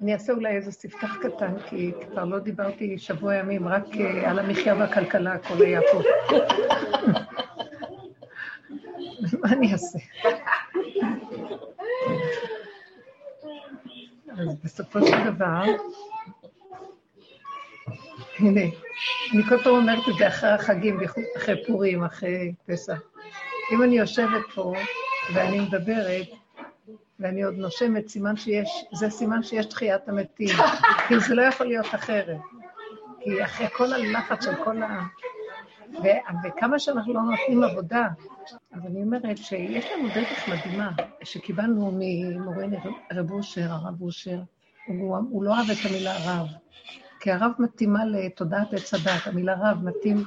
אני אעשה אולי איזה ספתח קטן, כי כבר לא דיברתי שבוע ימים, רק אה, על המחיה והכלכלה, הכל היה פה. מה אני אעשה? אז בסופו של דבר, הנה, אני כל פעם אומרת את זה אחרי החגים, אחרי פורים, אחרי פסח. אם אני יושבת פה ואני מדברת, ואני עוד נושמת, סימן שיש, זה סימן שיש תחיית המתים, כי זה לא יכול להיות אחרת. כי אחרי כל הלחץ של כל ה... ו... וכמה שאנחנו לא נותנים עבודה, אז אני אומרת שיש לנו דרך מדהימה, שקיבלנו ממורנו רב אושר, הרב אושר, הוא, הוא לא אהב את המילה רב, כי הרב מתאימה לתודעת עץ הדת, המילה רב מתאים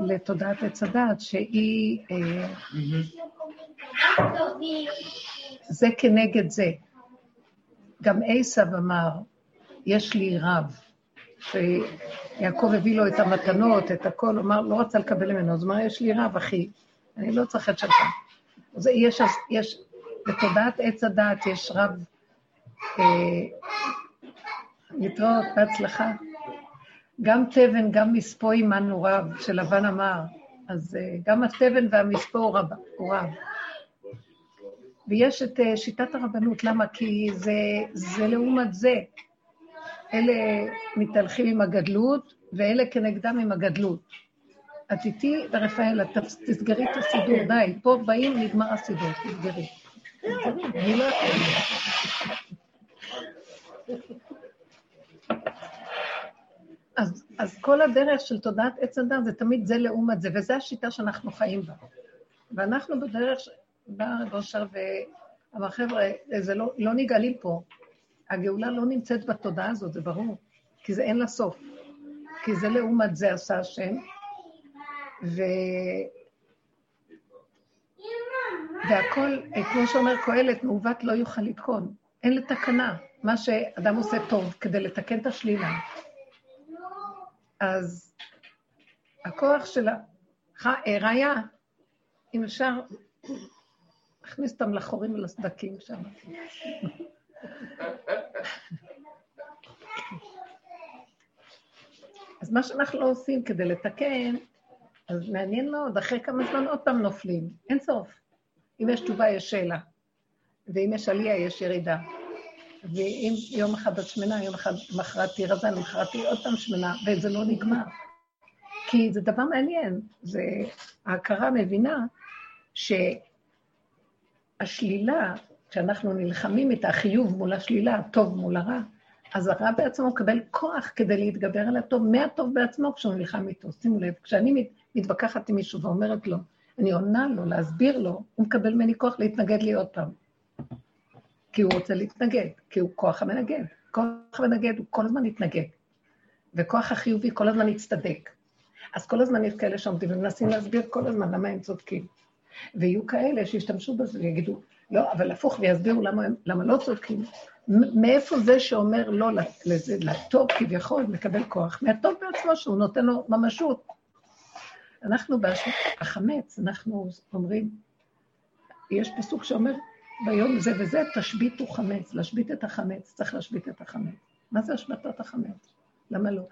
לתודעת עץ הדת, שהיא... אה, זה כנגד זה. גם עשב אמר, יש לי רב, שיעקב הביא לו את המתנות, את הכל, אמר, לא רצה לקבל ממנו, אז אמר, יש לי רב, אחי, אני לא צריך את שלך. אז יש, יש, בתודעת עץ הדעת יש רב, אה, להתראות, בהצלחה. גם תבן, גם מספו עמנו רב, שלבן אמר. אז אה, גם התבן והמספו הוא רב. הוא רב. ויש את אה, שיטת הרבנות, למה? כי זה, זה לעומת זה. אלה מתהלכים עם הגדלות, ואלה כנגדם עם הגדלות. את איתי, רפאלה, תסגרי את הסידור, די, פה באים, נגמר הסידור, תסגרי. אני לא. אז, כל הדרך של תודעת עץ הדת זה תמיד זה לעומת זה, וזו השיטה שאנחנו חיים בה. ואנחנו בדרך, בא רב אושר ואמר, חבר'ה, זה לא, לא נגאלים פה. הגאולה לא נמצאת בתודעה הזאת, זה ברור, כי זה אין לה סוף. כי זה לעומת זה עשה השם, ו... והכל, כמו שאומר קהלת, מעוות לא יוכל לתקון. אין לתקנה. מה שאדם עושה טוב כדי לתקן את השלילה. אז הכוח של ה... אה, ראיה, אם אפשר, נכניס אותם לחורים ולסדקים שם. אז מה שאנחנו לא עושים כדי לתקן, אז מעניין מאוד, אחרי כמה זמן עוד פעם נופלים, אין סוף. אם יש תשובה, יש שאלה, ואם יש עלייה, יש ירידה. ואם יום אחד את שמנה, יום אחד מחרת תהיי רזה, מחרת תהיי עוד פעם שמנה, וזה לא נגמר. כי זה דבר מעניין, זה ההכרה מבינה שהשלילה, כשאנחנו נלחמים את החיוב מול השלילה, הטוב מול הרע, אז הרע בעצמו מקבל כוח כדי להתגבר על הטוב, מהטוב בעצמו כשהוא נלחם איתו. שימו לב, כשאני מתווכחת עם מישהו ואומרת לו, אני עונה לו, להסביר לו, הוא מקבל ממני כוח להתנגד לי עוד פעם. כי הוא רוצה להתנגד, כי הוא כוח המנגד. כוח המנגד הוא כל הזמן יתנגד, וכוח החיובי כל הזמן יצטדק. אז כל הזמן יש כאלה שעומדים ומנסים להסביר כל הזמן למה הם צודקים. ויהיו כאלה שישתמשו בזה ויגידו, לא, אבל הפוך, ויסבירו למה, למה לא צודקים. מאיפה זה שאומר לא לזה, לטוב כביכול, מקבל כוח? מהטוב בעצמו שהוא נותן לו ממשות. אנחנו החמץ, אנחנו אומרים, יש פסוק שאומר, ביום זה וזה תשביתו חמץ, להשבית את החמץ, צריך להשבית את החמץ. מה זה השבתת החמץ? למה לא?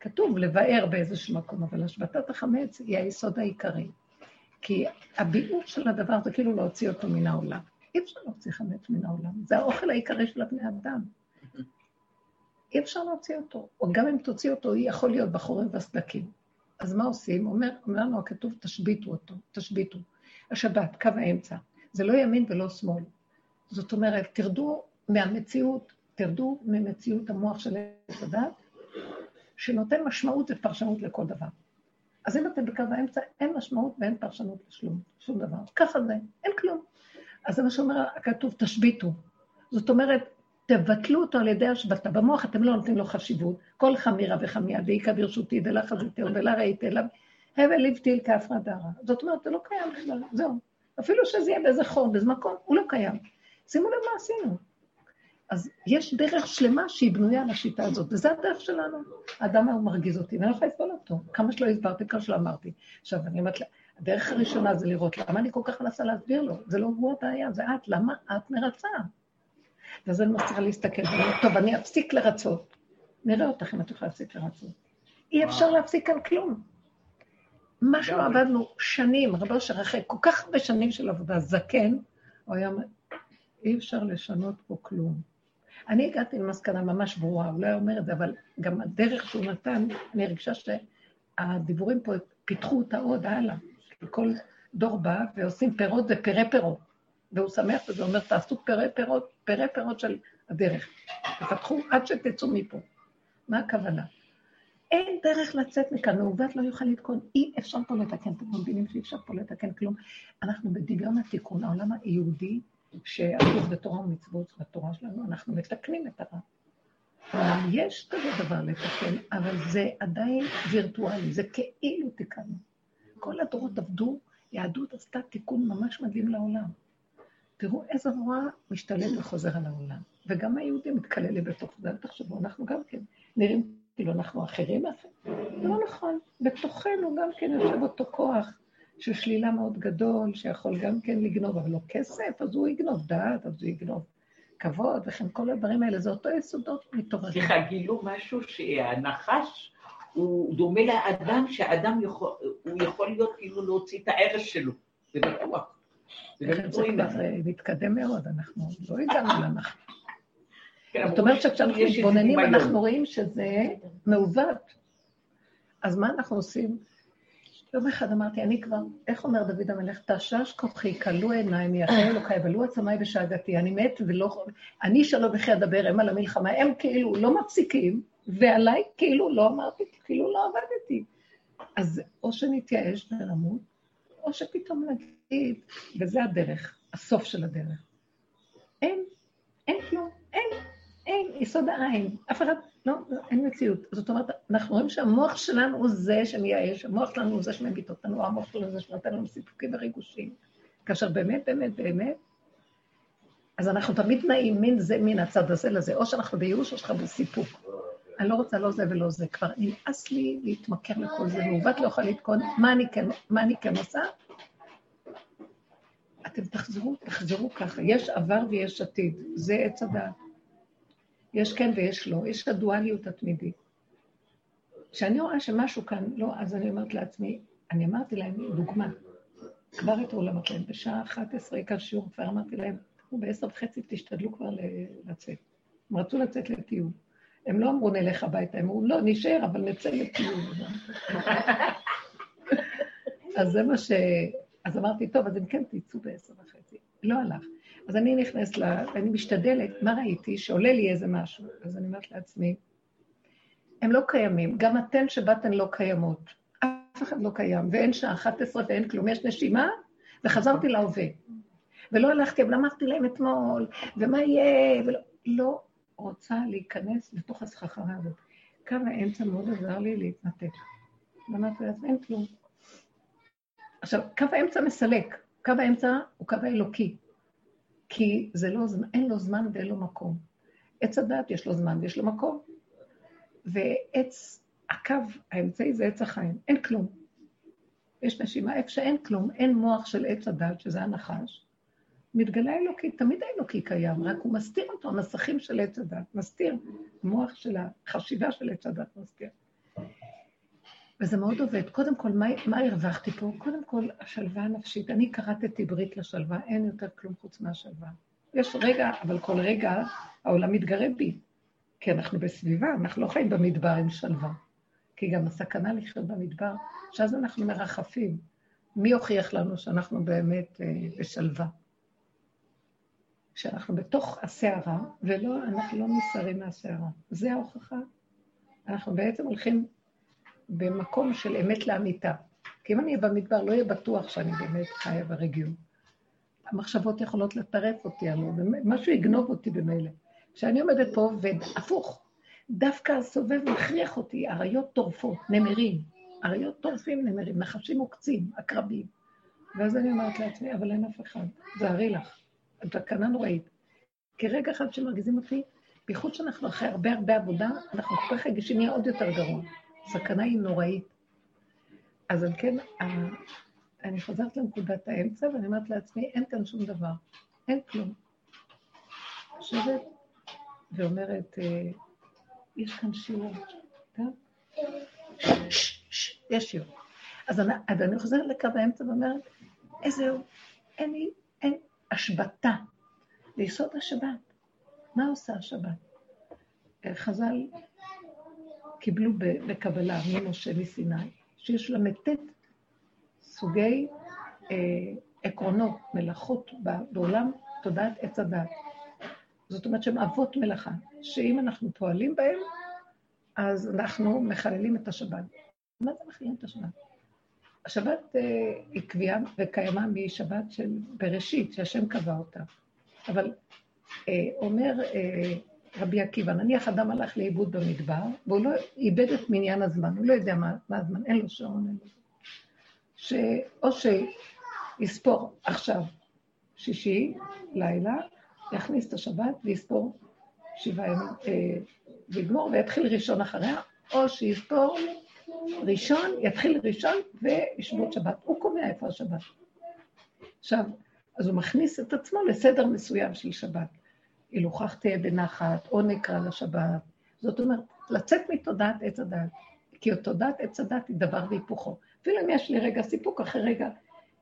כתוב לבאר באיזשהו מקום, אבל השבתת החמץ היא היסוד העיקרי. כי הביעור של הדבר זה כאילו להוציא אותו מן העולם. אי אפשר להוציא חמץ מן העולם, זה האוכל העיקרי של הבני אדם. אי אפשר להוציא אותו, או גם אם תוציא אותו, הוא יכול להיות בחורים והסדקים. אז מה עושים? אומר, אומר לנו הכתוב, תשביתו אותו, תשביתו. השבת, קו האמצע. זה לא ימין ולא שמאל. זאת אומרת, תרדו מהמציאות, תרדו ממציאות המוח של עץ הדת, שנותן משמעות ופרשנות לכל דבר. אז אם אתם בקו האמצע, אין משמעות ואין פרשנות לשלום, שום דבר. ככה זה, אין כלום. אז זה מה שאומר הכתוב, תשביתו. זאת אומרת, תבטלו אותו על ידי השבתה. במוח אתם לא נותנים לו חשיבות. כל חמירה וחמיה, דאיכא ברשותי, דלה חזיתהו, דלה ראיתי, הבל לבטיל כאפרא דרא. זאת אומרת, זה לא קיים בכלל, זהו. אפילו שזה יהיה באיזה חור, באיזה מקום, הוא לא קיים. שימו לב מה עשינו. אז יש דרך שלמה שהיא בנויה על השיטה הזאת, וזה הדרך שלנו. האדם ההוא מרגיז אותי, ואני לא יכולה לסבול אותו. כמה שלא הסברתי, כמה שלא אמרתי. עכשיו, אני אומרת לה, הדרך הראשונה זה לראות למה אני כל כך מנסה להסביר לו. זה לא הוא הבעיה, זה את. למה את מרצה? ואז אני מפסיקה להסתכל, ואני טוב, אני אפסיק לרצות. נראה אותך אם את יכולה להפסיק לרצות. אי אפשר להפסיק כאן כלום. מה שלא עבדנו שנים, רבו אושר, אחרי כל כך הרבה שנים של עבודה, זקן, הוא היה אומר, אי אפשר לשנות פה כלום. אני הגעתי למסקנה ממש ברורה, הוא לא היה אומר את זה, אבל גם הדרך שהוא נתן, אני הרגישה שהדיבורים פה פיתחו אותה עוד הלאה. כל דור בא ועושים פירות ופרי פירות. והוא שמח וזה אומר, תעשו פרי פירות, פרי פירות של הדרך. תפתחו עד שתצאו מפה. מה הכוונה? אין דרך לצאת מכאן, מעוות לא יוכל לתקון, אי אפשר פה לתקן, אתם מבינים שאי אפשר פה לתקן כלום. אנחנו בדמיון התיקון, העולם היהודי, שעטוף בתורה ומצוות בתורה שלנו, אנחנו מתקנים את הרע. יש כזה דבר לתקן, אבל זה עדיין וירטואלי, זה כאילו תיקנו. כל הדורות עבדו, יהדות עשתה תיקון ממש מדהים לעולם. תראו איזה רוע משתלט וחוזר על העולם. וגם היהודים מתקללים בתוך זה, אל תחשבו, אנחנו גם כן נראים כאילו אנחנו אחרים מאחרים. לא נכון, בתוכנו גם כן יושב אותו כוח של שלילה מאוד גדול, שיכול גם כן לגנוב, אבל לא כסף, אז הוא יגנוב דעת, אז הוא יגנוב כבוד, וכן כל הדברים האלה, זה אותו יסודות מתורתו. סליחה, גילו משהו שהנחש הוא דומה לאדם, שאדם יכול, הוא יכול להיות כאילו להוציא את הערך שלו, זה בטוח. זה כבר אה, מתקדם מאוד, אנחנו לא הגענו לנחש. כן, זאת אומרת שכשאנחנו מתבוננים, אנחנו רואים שזה מעוות. אז מה אנחנו עושים? יום אחד אמרתי, אני כבר, איך אומר דוד המלך, תשש כוחי, כלו עיניי, מיחי אלוקיי, ולו עצמי בשאגתי, אני מת ולא... אני שלא בכי אדבר, הם על המלחמה, הם כאילו לא מפסיקים, ועליי כאילו לא אמרתי, כאילו לא עבדתי. אז או שנתייאש ונמות, או שפתאום נגיד, וזה הדרך, הסוף של הדרך. אין, אין כלום, אין. אין, יסוד העין. אף אחד, לא, לא, אין מציאות. זאת אומרת, אנחנו רואים שהמוח שלנו הוא זה שמייאש, המוח שלנו הוא זה שמביט אותנו, המוח שלנו הוא זה שנותן לנו סיפוקים וריגושים. כאשר באמת, באמת, באמת, אז אנחנו תמיד נעים מין זה, מן הצד הזה לזה, או שאנחנו בייאוש או שאנחנו בסיפוק. אני לא רוצה לא זה ולא זה. כבר נמאס לי להתמכר לכל זה, מעוות לא יכול לתקון, כן, מה אני כן עושה? אתם תחזרו, תחזרו ככה. יש עבר ויש עתיד, זה עץ הדעת. יש כן ויש לא, יש הדואליות התמידית. כשאני רואה שמשהו כאן לא, אז אני אומרת לעצמי, אני אמרתי להם דוגמה, כבר אתמול אמרתי להם, בשעה 11 כאן שיעור, כבר אמרתי להם, תראו, בעשר וחצי תשתדלו כבר לצאת. הם רצו לצאת לטיול. הם לא אמרו נלך הביתה, הם אמרו, לא, נשאר, אבל נצא לטיול. אז זה מה ש... אז אמרתי, טוב, אז אם כן, תצאו בעשר וחצי. לא הלך. אז אני נכנסת, לה, ואני משתדלת, מה ראיתי? שעולה לי איזה משהו. אז אני אומרת לעצמי, הם לא קיימים, גם אתן שבאתן לא קיימות. אף אחד לא קיים, ואין שעה 11 ואין כלום, יש נשימה, וחזרתי להווה. ולא הלכתי, אבל אמרתי להם אתמול, ומה יהיה, ולא... לא רוצה להיכנס לתוך הסחרחרה הזאת. קו האמצע מאוד עזר לי להתנתק. ואמרתי לעצמי, אין כלום. עכשיו, קו האמצע מסלק, קו האמצע הוא קו האלוקי. כי זה לא, אין לו זמן ואין לו מקום. עץ הדת יש לו זמן ויש לו מקום. ועץ, הקו האמצעי זה עץ החיים, אין כלום. יש נשימה, איפה שאין כלום, אין מוח של עץ הדת, שזה הנחש, מתגלה אלוקי, תמיד האלוקי קיים, רק הוא מסתיר אותו, המסכים של עץ הדת, מסתיר, מוח של החשיבה של עץ הדת מסתיר. וזה מאוד עובד. קודם כל, מה, מה הרווחתי פה? קודם כל, השלווה הנפשית. אני קראתי ברית לשלווה, אין יותר כלום חוץ מהשלווה. יש רגע, אבל כל רגע העולם מתגרה בי. כי אנחנו בסביבה, אנחנו לא חיים במדבר עם שלווה. כי גם הסכנה לחיות במדבר, שאז אנחנו מרחפים. מי הוכיח לנו שאנחנו באמת אה, בשלווה? שאנחנו בתוך הסערה, ולא, אנחנו לא נסערים מהסערה. זה ההוכחה. אנחנו בעצם הולכים במקום של אמת לאמיתה. כי אם אני אהיה במדבר, לא יהיה בטוח שאני באמת חיה ברגיעות. המחשבות יכולות לטרף אותי, הלוא, משהו יגנוב אותי במילא. כשאני עומדת פה, והפוך, דווקא הסובב מכריח אותי, אריות טורפות, נמרים, אריות טורפים נמרים, נחשים עוקצים, עקרבים. ואז אני אומרת לעצמי, אבל אין אף אחד, זהרי לך, זו תקנה נוראית. כי רגע אחד שמרגיזים אותי, בייחוד שאנחנו אחרי הרבה הרבה עבודה, אנחנו כל כך רגישים, נהיה עוד יותר גרוע. הסכנה היא נוראית. אז על כן, אני חוזרת לנקודת האמצע ואני אומרת לעצמי, אין כאן שום דבר, אין כלום. יושבת ואומרת, אה, יש כאן שיעור? יש שיעור. אז אני, אז אני חוזרת לקו האמצע ואומרת, איזה יום, אין לי, אין השבתה ליסוד השבת. מה עושה השבת? חז"ל קיבלו בקבלה ממשה מסיני, שיש לה מ"ט סוגי אה, עקרונות, מלאכות בעולם, תודעת עץ הדת. זאת אומרת שהן אבות מלאכה, שאם אנחנו פועלים בהן, אז אנחנו מחללים את השבת. מה זה מחללים את השבת? השבת אה, היא קביעה וקיימה משבת של בראשית, שהשם קבע אותה. אבל אה, אומר אה, רבי עקיבא, נניח אדם הלך לאיבוד במדבר, והוא לא איבד את מניין הזמן, הוא לא יודע מה, מה הזמן, אין לו שעון, אין לו... שאו שיספור עכשיו שישי, לילה, יכניס את השבת ויספור שבעה ימים, אה, ויגמור ויתחיל ראשון אחריה, או שיספור ראשון, יתחיל ראשון וישבות שבת. הוא קובע איפה השבת. עכשיו, אז הוא מכניס את עצמו לסדר מסוים של שבת. הילוכך תהיה בנחת, או נקרא לשבת. זאת אומרת, לצאת מתודעת עץ הדת. כי תודעת עץ הדת היא דבר והיפוכו. אפילו אם יש לי רגע סיפוק, אחרי רגע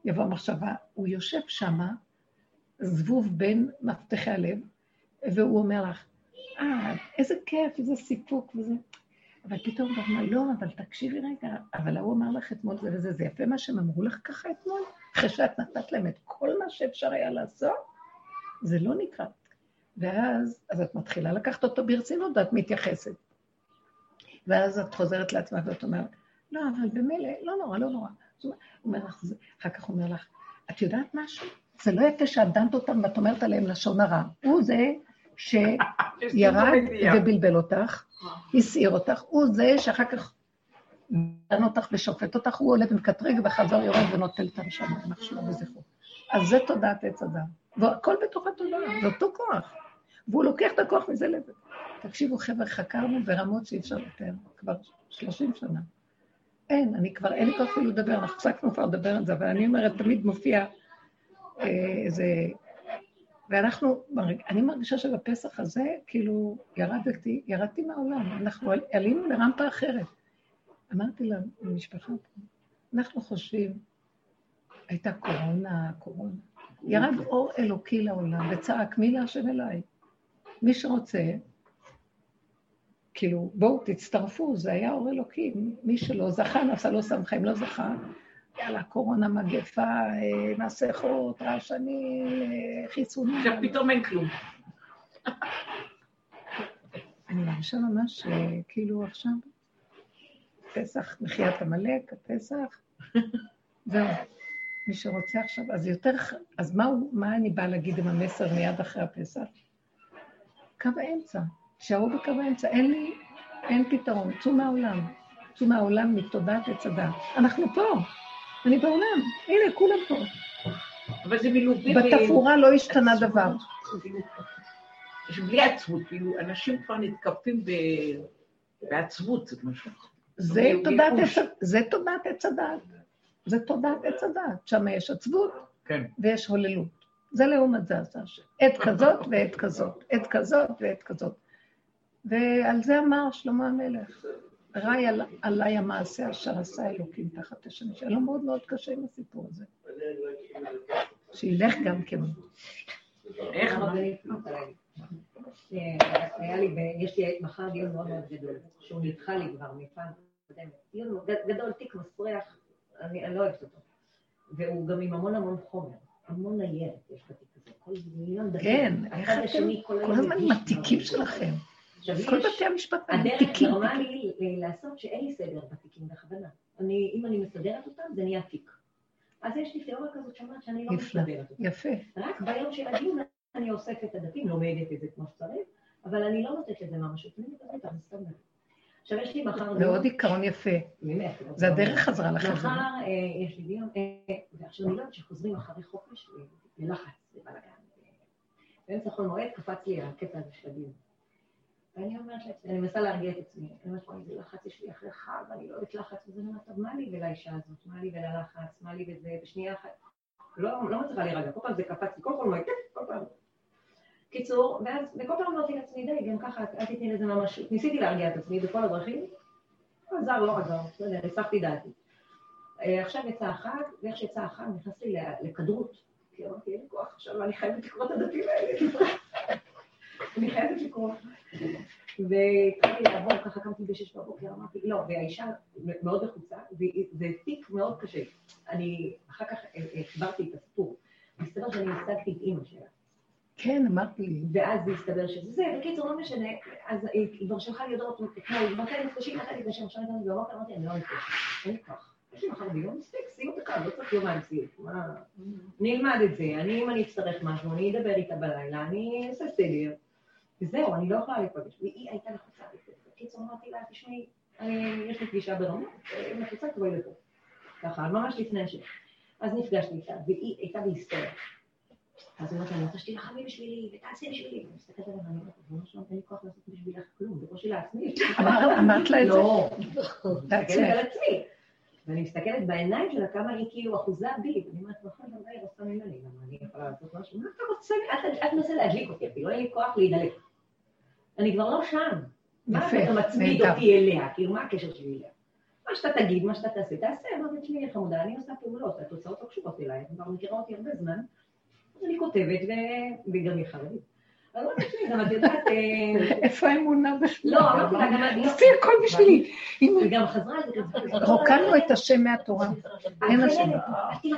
יבוא מחשבה. הוא יושב שמה, זבוב בין מפתחי הלב, והוא אומר לך, אה, איזה כיף, איזה סיפוק וזה. אבל פתאום הוא אמר, לא, אבל תקשיבי רגע, אבל ההוא אמר לך אתמול זה וזה, זה יפה מה שהם אמרו לך ככה אתמול? אחרי שאת נתת להם את כל מה שאפשר היה לעשות? זה לא נקרא. ואז, אז את מתחילה לקחת אותו ברצינות ואת מתייחסת. ואז את חוזרת לעצמך ואת אומרת, לא, אבל במילא, לא נורא, לא נורא. הוא אומר לך, אחר כך אומר לך, את יודעת משהו? זה לא יפה שאת דנת אותם ואת אומרת עליהם לשון הרע. הוא זה שירד ובלבל אותך, הסעיר אותך, הוא זה שאחר כך דן אותך ושופט אותך, הוא עולה ומקטרג וחזר יורד ונוטל את הנשמה, שמו וזכרו. אז זה תודעת עץ אדם. והכל בתוך התודעה, זה אותו כוח. והוא לוקח את הכוח מזה לזה. תקשיבו, חבר'ה, חקרנו ברמות שאי אפשר לתאר, כבר 30 שנה. אין, אני כבר, אין לי כוח אפילו לדבר, אנחנו הפסקנו כבר לדבר על זה, אבל אני אומרת, תמיד מופיע אה, איזה... ואנחנו, אני מרגישה שבפסח הזה, כאילו, ירדתי, ירדתי מהעולם, אנחנו עלינו לרמפה אחרת. אמרתי למשפחה, אנחנו חושבים, הייתה קורונה, קורונה. ירד אור אלוקי לעולם וצעק, מי להשם אליי? מי שרוצה, כאילו, בואו תצטרפו, זה היה אור אלוקי. מי שלא זכה, נעשה לו שמחה, אם לא זכה, יאללה, קורונה, מגפה, אה, מסכות, רעשני, אה, חיסונים. עכשיו פתאום אין כלום. אני מרגישה ממש אה, כאילו עכשיו, פסח, מחיית עמלק, הפסח, זהו. מי שרוצה עכשיו, אז יותר, אז מה, מה אני באה להגיד עם המסר מיד אחרי הפסח? קו האמצע, שערו בקו האמצע, אין לי, אין פתרון, צאו מהעולם, צאו מהעולם מתודעת עץ הדת. אנחנו פה, אני בעולם, הנה, כולם פה. אבל זה מלווה... בתפאורה לא השתנה דבר. בלי עצבות, כאילו, אנשים כבר נתקפים בעצבות, זה משהו. זה תודעת עץ הדת. זה תודעת עץ הדעת, שם יש עצבות כן. ויש הוללות. זה לעומת זה עשה השם. עת כזאת ועת כזאת, עת כזאת ועת כזאת. ועל זה אמר שלמה המלך, ראי על, עליי המעשה אשר עשה אלוקים תחת השני. היה לו מאוד מאוד קשה עם הסיפור הזה. שילך גם כן. איך? היה לי, יש לי מחר דיון מאוד מאוד גדול, שהוא נדחה לי כבר מפעם קודמת. דיון גדול, תיק מסריח, אני, אני לא אוהבת אותו. והוא גם עם המון המון חומר, המון ניירת יש בתיק הזה, כל מיליון דקות. כן, איך אתם כל הזמן עם התיקים שלכם. כל בתי המשפט הדרך גרמה לי לעשות שאין לי סדר בתיקים בכוונה. אם אני מסדרת אותם, זה נהיה תיק. אז יש לי תיאוריה כזאת שאומרת שאני לא מסדרת אותם. יפה. רק ביום של הדיון אני אוספת את הדפים, לומדת את זה כמו שצריך, אבל אני לא נותנת לזה ממשות, אני מתכוונת, אני סתם עכשיו יש לי מחר... מאוד עיקרון יפה. זה הדרך חזרה לכם. מחר אה, יש לי דיון, אה, ועכשיו אני לא יודעת שחוזרים אחרי חופש ללחץ, לבלאגן. באמצע כל מועד קפץ לי הקטע הזה של הדיון. ואני אומרת לעצמי, אני מנסה להרגיע את עצמי, אני אומרת, וואי, זה לחץ יש לי אחרי חג, אני לא אוהבת לחץ, וזה אומר, טוב, מה לי ולאישה הזאת? מה לי וללחץ? מה לי וזה? בשנייה אחת. לא, לא מצליחה להירגע, כל פעם זה קפץ לי, כל פעם, כל פעם. קיצור, ואז, וכל פעם אמרתי לעצמי, די, גם ככה, אל תתני לזה ממש, ניסיתי להרגיע את עצמי בכל הדרכים, לא עזר, לא עזר, לא יודע, הסחתי דעתי. אה, עכשיו יצא החג, ואיך שיצא החג נכנסתי לכדרות, כי אמרתי, אין לי כוח עכשיו, אני חייבת לקרוא את הדפים האלה, אני חייבת לקרוא. והתחלתי לעבור, ככה קמתי בשש בבוקר, אמרתי, לא, והאישה מאוד לחוצה, זה תיק מאוד קשה. אני אחר כך אה, אה, חיברתי את הסיפור. מסתבר שאני השגתי את אימא שלה. כן, אמרת לי. ואז זה הסתבר שזה זה, בקיצור, לא משנה, אז היא כבר שלחה לי הודעות אתמול, מתי נפגשים, מתי נפגשים, עכשיו אני בבוקר אמרתי, אני לא נפגשת, אין לי כוח. יש לי מחר ביום, מספיק, סיוט אחד, לא צריך יומיים סיוט. אני אלמד את זה, אני, אם אני אצטרך משהו, אני אדבר איתה בלילה, אני אעשה סדר. וזהו, אני לא יכולה להיפגש. והיא הייתה לחוצה. בקיצור, אמרתי לה, תשמעי, יש לי פגישה ברמות, מחוצה, תבואי לפה. ככה, ממש לפני השם. אז נפגשתי איתה, והיא הייתה בהיסטריה. אז היא אומרת, אני רוצה שתילחמי בשבילי, ותעשי בשבילי. אני מסתכלת עליה ואני אומרת, ריבונו שלום, אין לי כוח לעשות בשבילך כלום, בקושי לעצמי. אמרת לה את זה? לא, מסתכלת על עצמי. ואני מסתכלת בעיניים שלה כמה היא כאילו אחוזה בי, ואני אומרת, נכון, גם היא רוצה ממני, למה אני יכולה לעשות משהו? מה אתה רוצה? את מנסה להדליק אותי, אפילו אין לי כוח להידלק. אני כבר לא שם. מה אתה מצמיד אותי אליה? כאילו, מה הקשר שלי אליה? מה שאתה תגיד, מה שאתה תעשה, תעשה. אמרתי, תשמעי, חמודה, אני עושה פעולות, התוצאות לא קשורות אליי, את כבר מכירה אותי הרבה זמן. אני כותבת, והיא גם היא חרדית. אז לא תשמעי, גם את יודעת... אה, איפה האמונה בשבילי? לא, אמרתי לה, גם. עשי הכל בשבילי. היא גם חזרה על זה. רוקנו את השם מהתורה. אין השם.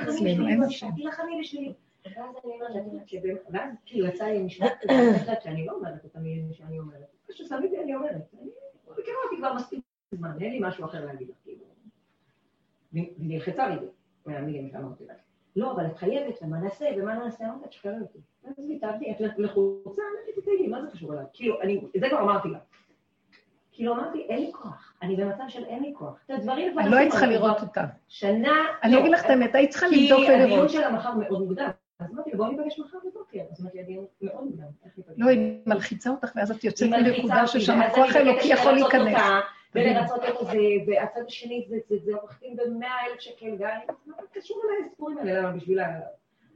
אצלנו אין השם. תילחמי בשבילי. ואז אני אומרת, ואז כאילו יצא לי משפט כזה, שאני לא אומרת את המילים שאני אומרת. פשוט תמיד אני אומרת. אני מכירה אותי כבר מספיק זמן, אין לי משהו אחר להגיד לך, כאילו. והיא נלחצה לי מהמילים שאמרתי לה. לא, אבל את חייבת, ומה נעשה, ומה נעשה, אמרתי, תשחררי אותי. אז ויתרתי, את לחוצה, אמרתי, תגידי, מה זה קשור אליי? כאילו, אני, זה כבר אמרתי לה. כאילו אמרתי, אין לי כוח, אני במצב של אין לי כוח. את הדברים כבר... לא היית צריכה לראות אותה. שנה... אני אגיד לך את האמת, היית צריכה לבדוק ולראות. כי הדיון שלה מחר מאוד מוקדם. אז אמרתי, בואו ניפגש מחר בבוקר. אז אמרתי, הדיון מאוד מוקדם? לא, היא מלחיצה אותך, ואז את יוצאת מנקודה ששם הכוח האלוקי יכול להיכנס. ולרצות את זה, והצד השני זה עורך דין במאה אלף שקל, גם מה קשור אליי הסיפורים האלה, למה בשביל ה...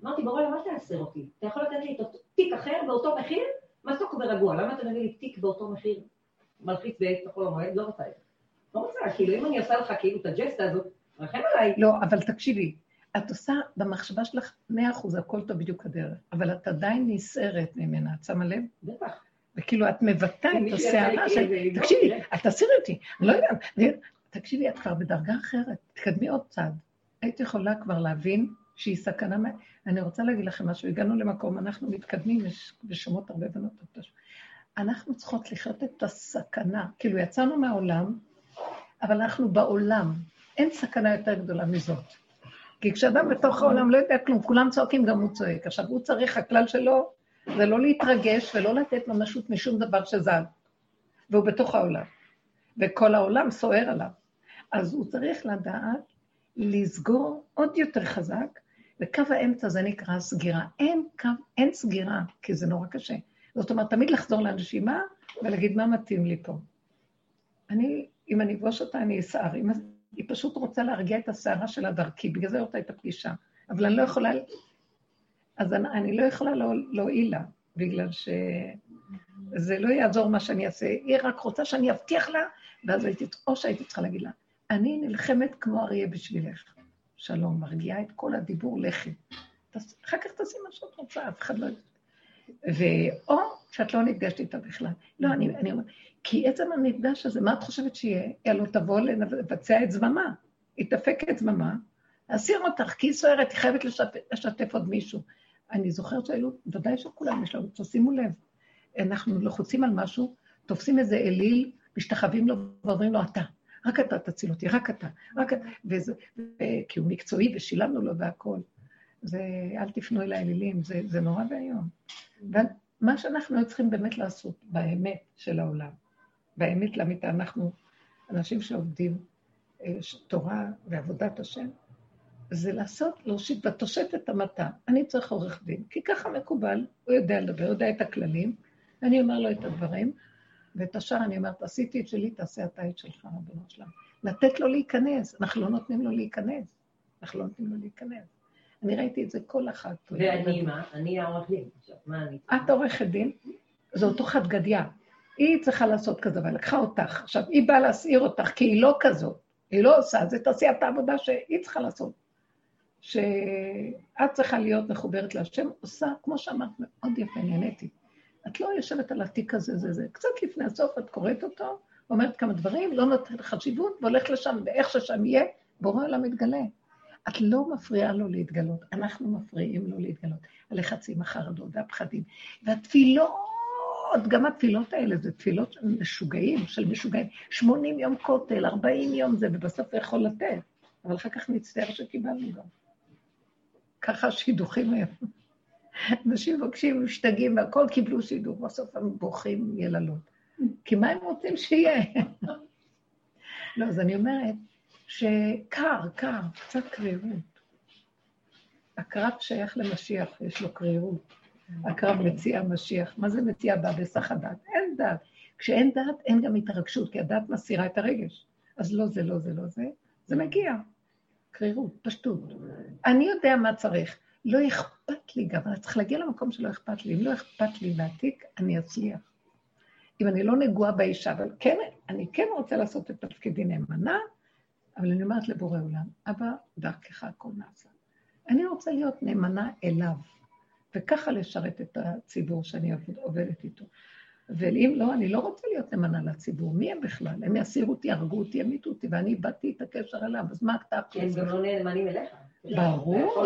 אמרתי, בורא, למה תעשר אותי? אתה יכול לתת לי תיק אחר באותו מחיר? מסוק ורגוע, למה אתה מביא לי תיק באותו מחיר מלחיץ בחול המועד? לא רוצה את זה. לא רוצה, כאילו אם אני עושה לך כאילו את הג'סטה הזאת, רחם עליי. לא, אבל תקשיבי, את עושה במחשבה שלך מאה אחוז, הכל טוב בדיוק הדרך, אבל את עדיין נסערת ממנה, את שמה לב? בטח. וכאילו את מבטאה את הסערה של... תקשיבי, אל תסירי אותי, אני לא יודעת. תקשיבי, את כבר בדרגה אחרת, תקדמי עוד צעד. היית יכולה כבר להבין שהיא סכנה... אני רוצה להגיד לכם משהו, הגענו למקום, אנחנו מתקדמים, ושומעות הרבה בנות. אנחנו צריכות לחיות את הסכנה. כאילו, יצאנו מהעולם, אבל אנחנו בעולם. אין סכנה יותר גדולה מזאת. כי כשאדם בתוך העולם לא יודע כלום, כולם צועקים, גם הוא צועק. עכשיו, הוא צריך, הכלל שלו זה לא להתרגש ולא לתת ממשות משום דבר שזז. והוא בתוך העולם. וכל העולם סוער עליו. אז הוא צריך לדעת לסגור עוד יותר חזק, וקו האמצע זה נקרא סגירה. אין קו, אין סגירה, כי זה נורא קשה. זאת אומרת, תמיד לחזור לנשימה ולהגיד מה מתאים לי פה. אני, אם אני אפגוש אותה, אני אסער. היא פשוט רוצה להרגיע את הסערה שלה דרכי, בגלל זה אותה את הפגישה. אבל אני לא יכולה, אז אני, אני לא יכולה לא, להועיל לה, בגלל שזה לא יעזור מה שאני אעשה. היא רק רוצה שאני אבטיח לה, ואז הייתי, או שהייתי צריכה להגיד לה, אני נלחמת כמו אריה בשבילך. שלום, מרגיעה את כל הדיבור, לכי. אחר כך תעשי מה שאת רוצה, אף אחד לא... ואו שאת לא נפגשת איתה בכלל. לא, אני, אני אומרת, כי עצם המפגש הזה, מה את חושבת שיהיה? יאללה, תבוא לבצע את זממה. היא תפק את זממה, אסיר אותך, כי היא סוערת, היא חייבת לשתף, לשתף עוד מישהו. אני זוכרת שהיו, ודאי שכולם יש לנו, תשימו לב, אנחנו לחוצים על משהו, תופסים איזה אליל, משתחווים לו ואומרים לו, אתה, רק אתה תציל אותי, רק אתה, רק אתה, וזה, כי הוא מקצועי ושילמנו לו והכול. זה, אל תפנו אל האלילים, זה, זה נורא ואיום. ומה שאנחנו צריכים באמת לעשות באמת של העולם, באמת לאמיתה, אנחנו אנשים שעובדים אה, תורה ועבודת השם, זה לעשות, להושיט בתושטת המטה. אני צריך עורך דין, כי ככה מקובל, הוא יודע לדבר, יודע את הכללים, ואני אומר לו את הדברים, ואת השאר אני אומרת, עשיתי את שלי, תעשה אתה את שלך, רבנו שלם. לתת לו להיכנס, אנחנו לא נותנים לו להיכנס. אנחנו לא נותנים לו להיכנס. אני ראיתי את זה כל אחת. ואני מה? אני העורך דין. מה אני... את עורכת דין, זו אותו חד גדיה. היא צריכה לעשות כזה, אבל לקחה אותך. עכשיו, היא באה להסעיר אותך, כי היא לא כזאת. היא לא עושה, זה תעשי את העבודה שהיא צריכה לעשות. שאת צריכה להיות מחוברת להשם, עושה, כמו שאמרת, מאוד יפה, נהניתי. את לא יושבת על התיק הזה, זה, זה. קצת לפני הסוף את קוראת אותו, אומרת כמה דברים, לא נותנת חשיבות, והולכת לשם, ואיך ששם יהיה, בורא עולם מתגלה. את לא מפריעה לו להתגלות, אנחנו מפריעים לו להתגלות. הלחצים, החרדות והפחדים. והתפילות, גם התפילות האלה, זה תפילות משוגעים, של משוגעים. 80 יום כותל, 40 יום זה, ובסוף הוא יכול לתת. אבל אחר כך נצטער שקיבלנו גם. ככה השידוכים היום. אנשים מבקשים, משתגעים, והכל קיבלו שידוך, בסוף הם בוכים יללות. כי מה הם רוצים שיהיה? לא, אז אני אומרת שקר, קר, קצת קרירות. הקרב שייך למשיח, יש לו קרירות. הקרב מציע משיח. מה זה מציע בא בסך הדת? אין דת. כשאין דת, אין גם התרגשות, כי הדת מסירה את הרגש. אז לא זה, לא זה, לא זה, זה מגיע. קרירות, פשטות. אני יודע מה צריך. לא אכפת לי גם, אני צריך להגיע למקום שלא אכפת לי. אם לא אכפת לי מהתיק, אני אצליח. אם אני לא נגועה באישה, אבל כן, אני כן רוצה לעשות את תפקידי נאמנה, אבל אני אומרת לבורא עולם, אבא, דרכך הכל נעשה. אני רוצה להיות נאמנה אליו, וככה לשרת את הציבור שאני עובדת איתו. ואם לא, אני לא רוצה להיות נאמנה לציבור. מי הם בכלל? הם יסירו אותי, יהרגו אותי, ימיתו אותי, ואני באתי את הקשר אליו, אז מה אתה... כי הם גם לא נאמנים אליך. ברור.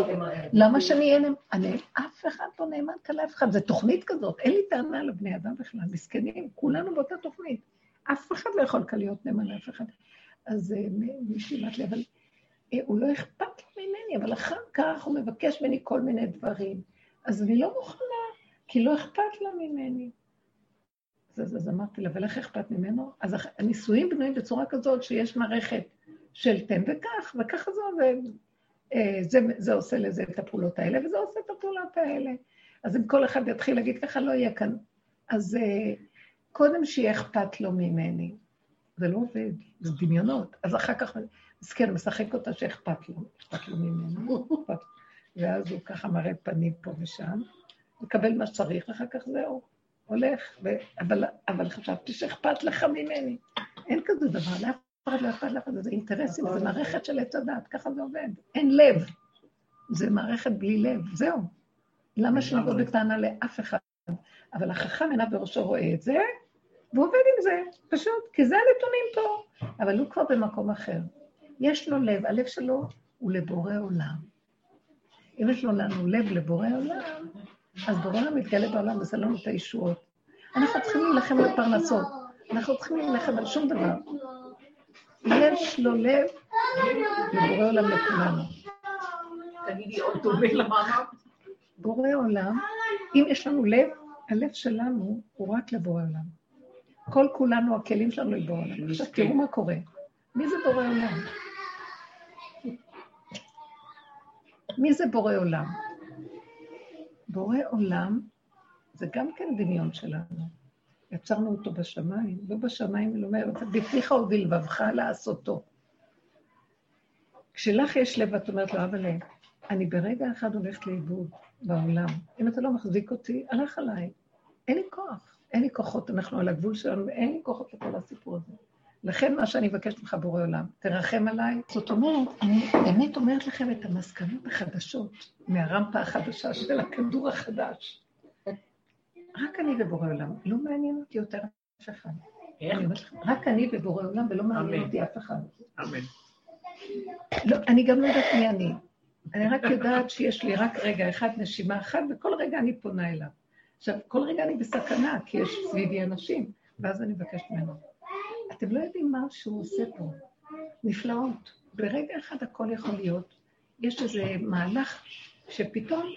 למה שאני אהיה נאמן? אף אחד לא נאמן כאן לאף אחד. זו תוכנית כזאת, אין לי טענה לבני אדם בכלל, מסכנים, כולנו באותה תוכנית. אף אחד לא יכול כאן להיות נאמן לאף אחד. אז אה, מישהי אמרת לי, אבל אה, הוא לא אכפת לו ממני, אבל אחר כך הוא מבקש ממני כל מיני דברים. אז אני לא מוכנה, כי לא אכפת לה ממני. אז, אז אמרתי לה, ולך אכפת ממנו? אז הנישואים בנויים בצורה כזאת שיש מערכת של תן וכך, וככה זה עובד. אה, זה, זה עושה לזה את הפעולות האלה, וזה עושה את הפעולות האלה. אז אם כל אחד יתחיל להגיד ככה, לא יהיה כאן. אז אה, קודם שיהיה אכפת לו ממני. זה לא עובד, זה דמיונות. אז אחר כך, מסכן, משחק אותה שאכפת לו, אכפת לו ממנו. ואז הוא ככה מראה פנים פה ושם, מקבל מה שצריך, ואחר כך זהו. הולך, ו... אבל, אבל חשבתי שאכפת לך ממני. אין כזה דבר, לאף אחד לא אכפת לך, זה אינטרסים, זה מערכת של עץ הדת, ככה זה עובד. אין לב. זה מערכת בלי לב, זהו. למה שנבוא בטענה לאף אחד? אבל החכם עיניו בראשו רואה את זה, והוא עובד עם זה, פשוט, כי זה הנתונים פה. אבל הוא כבר במקום אחר. יש לו לב, הלב שלו הוא לבורא עולם. אם יש לו לנו לב לבורא עולם, אז בורא עולם מתגלה בעולם וזה לא נותן ישועות. אנחנו צריכים להילחם על פרנסות, אנחנו צריכים להילחם על שום דבר. יש לו לב לבורא עולם לכולנו. תגידי עוד דומה למאמר. בורא עולם, אם יש לנו לב, הלב שלנו הוא רק לבורא עולם. כל כולנו, הכלים שלנו לבורא עולם. עכשיו תראו מה קורה. מי זה בורא עולם? מי זה בורא עולם? בורא עולם זה גם כן דמיון שלנו. יצרנו אותו בשמיים, לא בשמיים, אלא אומר, בפיך ובלבבך לעשותו. כשלך יש לב, את אומרת לו, אבל אני ברגע אחד הולכת לאיבוד בעולם. אם אתה לא מחזיק אותי, הלך עליי. אין לי כוח, אין לי כוחות, אנחנו על הגבול שלנו, ואין לי כוחות לכל הסיפור הזה. לכן מה שאני מבקשת ממך, בורא עולם, תרחם עליי. זאת אומרת, אני באמת אומרת לכם את המסקנות החדשות מהרמפה החדשה של הכדור החדש. רק אני ובורא עולם, לא מעניין אותי יותר אף אחד. רק אני ובורא עולם, ולא מעניין אותי אף אחד. אמן. לא, אני גם לא יודעת מי אני. אני רק יודעת שיש לי רק רגע אחד, נשימה אחת, וכל רגע אני פונה אליו. עכשיו, כל רגע אני בסכנה, כי יש סביבי אנשים, ואז אני מבקשת ממנו. אתם לא יודעים מה שהוא עושה פה. נפלאות. ברגע אחד הכל יכול להיות. יש איזה מהלך שפתאום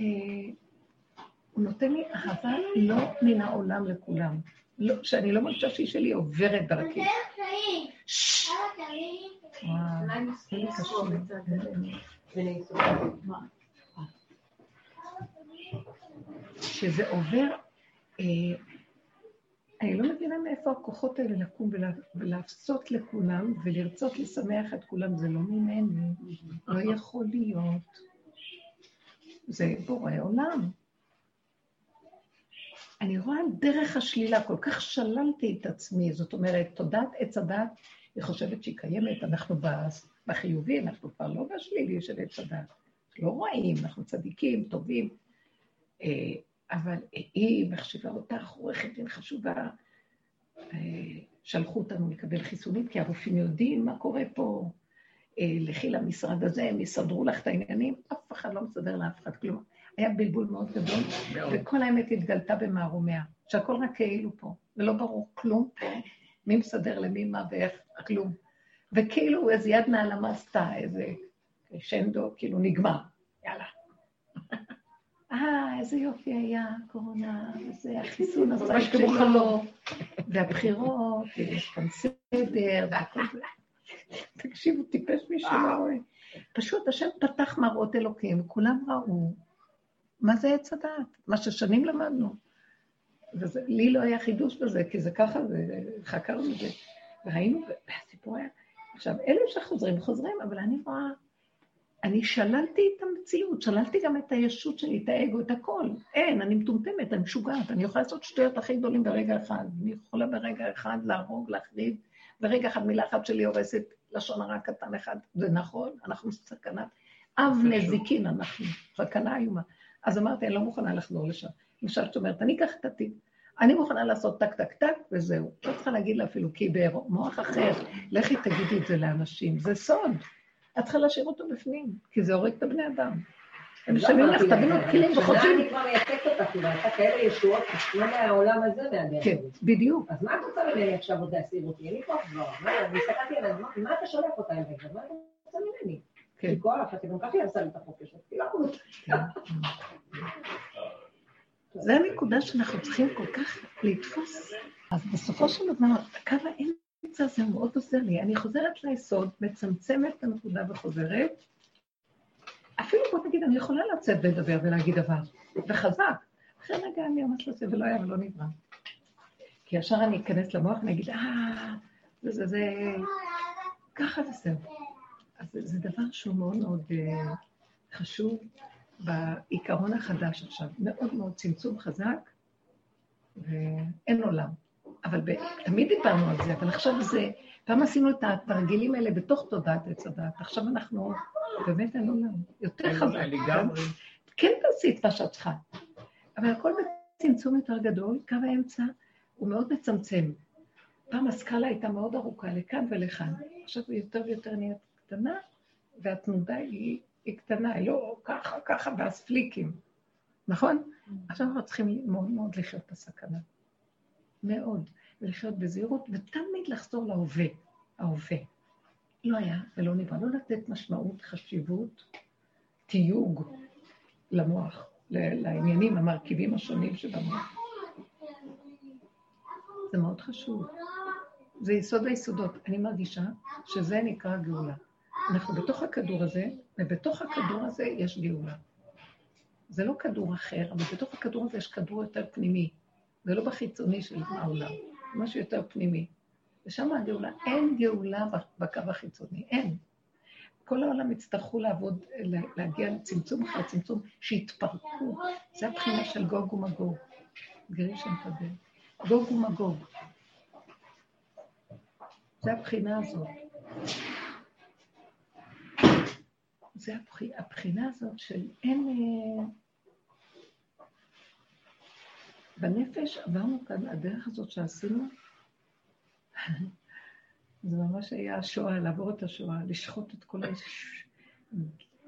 אה, הוא נותן לי אהבה לא מן העולם לכולם. לא, שאני לא מרגישה שהיא שלי עוברת דרכי. שזה עובר אה, אני לא מבינה מאיפה הכוחות האלה לקום ולעשות לכולם ולרצות לשמח את כולם, זה לא ממני, לא יכול להיות. זה בורא עולם. אני רואה דרך השלילה, כל כך שללתי את עצמי, זאת אומרת, תודעת עץ הדת, היא חושבת שהיא קיימת, אנחנו בחיובי, אנחנו כבר לא בשלילי של עץ הדת. לא רואים, אנחנו צדיקים, טובים, אה, אבל היא מחשיבה אותך עורכת דין חשובה. אה, שלחו אותנו לקבל חיסונים, כי הרופאים יודעים מה קורה פה. אה, לכי למשרד הזה, הם יסדרו לך את העניינים, אף אחד לא מסדר לאף אחד כלום. היה בלבול מאוד גדול, וכל האמת התגלתה במערומיה, שהכל רק כאילו פה, ולא ברור כלום פה, מי מסדר למי מה ואיך, כלום. וכאילו איזה יד נעלמה עשתה, איזה שנדו, כאילו נגמר, יאללה. אה, איזה יופי היה הקורונה, וזה החיסון עשה את שלו, והבחירות, ויש כאן סדר, והכל. תקשיבו, טיפש מי שלא רואה. פשוט השם פתח מראות אלוקים, וכולם ראו מה זה עץ הדעת, מה ששנים למדנו. ולי לא היה חידוש בזה, כי זה ככה, זה, חקרנו את זה, וראינו, והסיפור היה... עכשיו, אלה שחוזרים, חוזרים, אבל אני רואה, אני שללתי את המציאות, שללתי גם את הישות שלי, את האגו, את הכל. אין, אני מטומטמת, אני משוגעת, אני יכולה לעשות שטויות הכי גדולים ברגע אחד. אני יכולה ברגע אחד להרוג, להחריב, ברגע אחד מילה אחת שלי הורסת לשון הרע קטן אחד. זה נכון, אנחנו סכנת אב נזיקין אנחנו, סכנה איומה. אז אמרתי, אני לא מוכנה לחזור לשם. למשל, זאת אומרת, אני אקח את התיק, אני מוכנה לעשות טק, טק, טק, וזהו. לא צריכה להגיד לה אפילו, כי במוח אחר, לכי תגידי את זה לאנשים, זה סוד. את צריכה להשאיר אותו בפנים, כי זה הורג את הבני אדם. הם משלמים לך, תבינו כלים וחושבים... אני כבר מייצגת אותך, כאילו, הייתה כאלה ישועות, לא מהעולם הזה מהדרך. כן, בדיוק. אז מה את רוצה ממני עכשיו עוד להסיר אותי? אין לי כוח כבר. אני הסתכלתי עליהם, מה אתה שולח אותה זה? מה אתה רוצה ממני? כן. כוח, אתה גם ככה יעשה לי את החופש, אז כאילו... זה הנקודה שאנחנו צריכים כל כך לתפוס. אז בסופו של דבר, הקו האמצע הזה מאוד עוזר לי. אני חוזרת ליסוד, מצמצמת את הנקודה וחוזרת. אפילו בוא נגיד, אני יכולה לצאת ולדבר ולהגיד דבר, וחזק. אחרי רגע אני אומרת לזה, ולא היה ולא נברא. כי ישר אני אכנס למוח ואני אגיד, אה, זה, זה, זה, ככה וזהו. אז זה, דבר שהוא מאוד מאוד uh, חשוב, בעיקרון החדש עכשיו, מאוד מאוד צמצום חזק, ואין עולם. אבל ב... תמיד דיברנו על זה, אבל עכשיו זה, פעם עשינו את התרגילים האלה בתוך תודעת עץ הדת, עכשיו אנחנו, באמת אין עולם, יותר חזק. כן תעשי את מה שאת צריכה, אבל הכל בצמצום יותר גדול, קו האמצע הוא מאוד מצמצם. פעם הסקאלה הייתה מאוד ארוכה, לכאן ולכאן, עכשיו היא יותר ויותר נהיית קטנה, והתנודה היא היא קטנה, היא לא ככה, ככה, ואז פליקים, נכון? Mm. עכשיו אנחנו צריכים מאוד מאוד לחיות את הסכנה. מאוד. ולחיות בזהירות, ותמיד לחזור להווה, ההווה. לא היה ולא נברא. לא לתת משמעות, חשיבות, תיוג למוח, לעניינים, המרכיבים השונים שבמוח. זה מאוד חשוב. זה יסוד היסודות. אני מרגישה שזה נקרא גאולה. אנחנו בתוך הכדור הזה, ובתוך הכדור הזה יש גאולה. זה לא כדור אחר, אבל בתוך הכדור הזה יש כדור יותר פנימי. זה לא בחיצוני של העולם, משהו יותר פנימי. ושם הגאולה, אין גאולה בקו החיצוני, אין. כל העולם יצטרכו לעבוד, להגיע לצמצום אחר צמצום, שיתפרקו. זה הבחינה של גוג ומגוג. גרי שם תדבר. גוג ומגוג. זה הבחינה הזאת. זה הבחינה הזאת של אין... אה, בנפש עברנו כאן, הדרך הזאת שעשינו, זה ממש היה השואה, לעבור את השואה, לשחוט את כל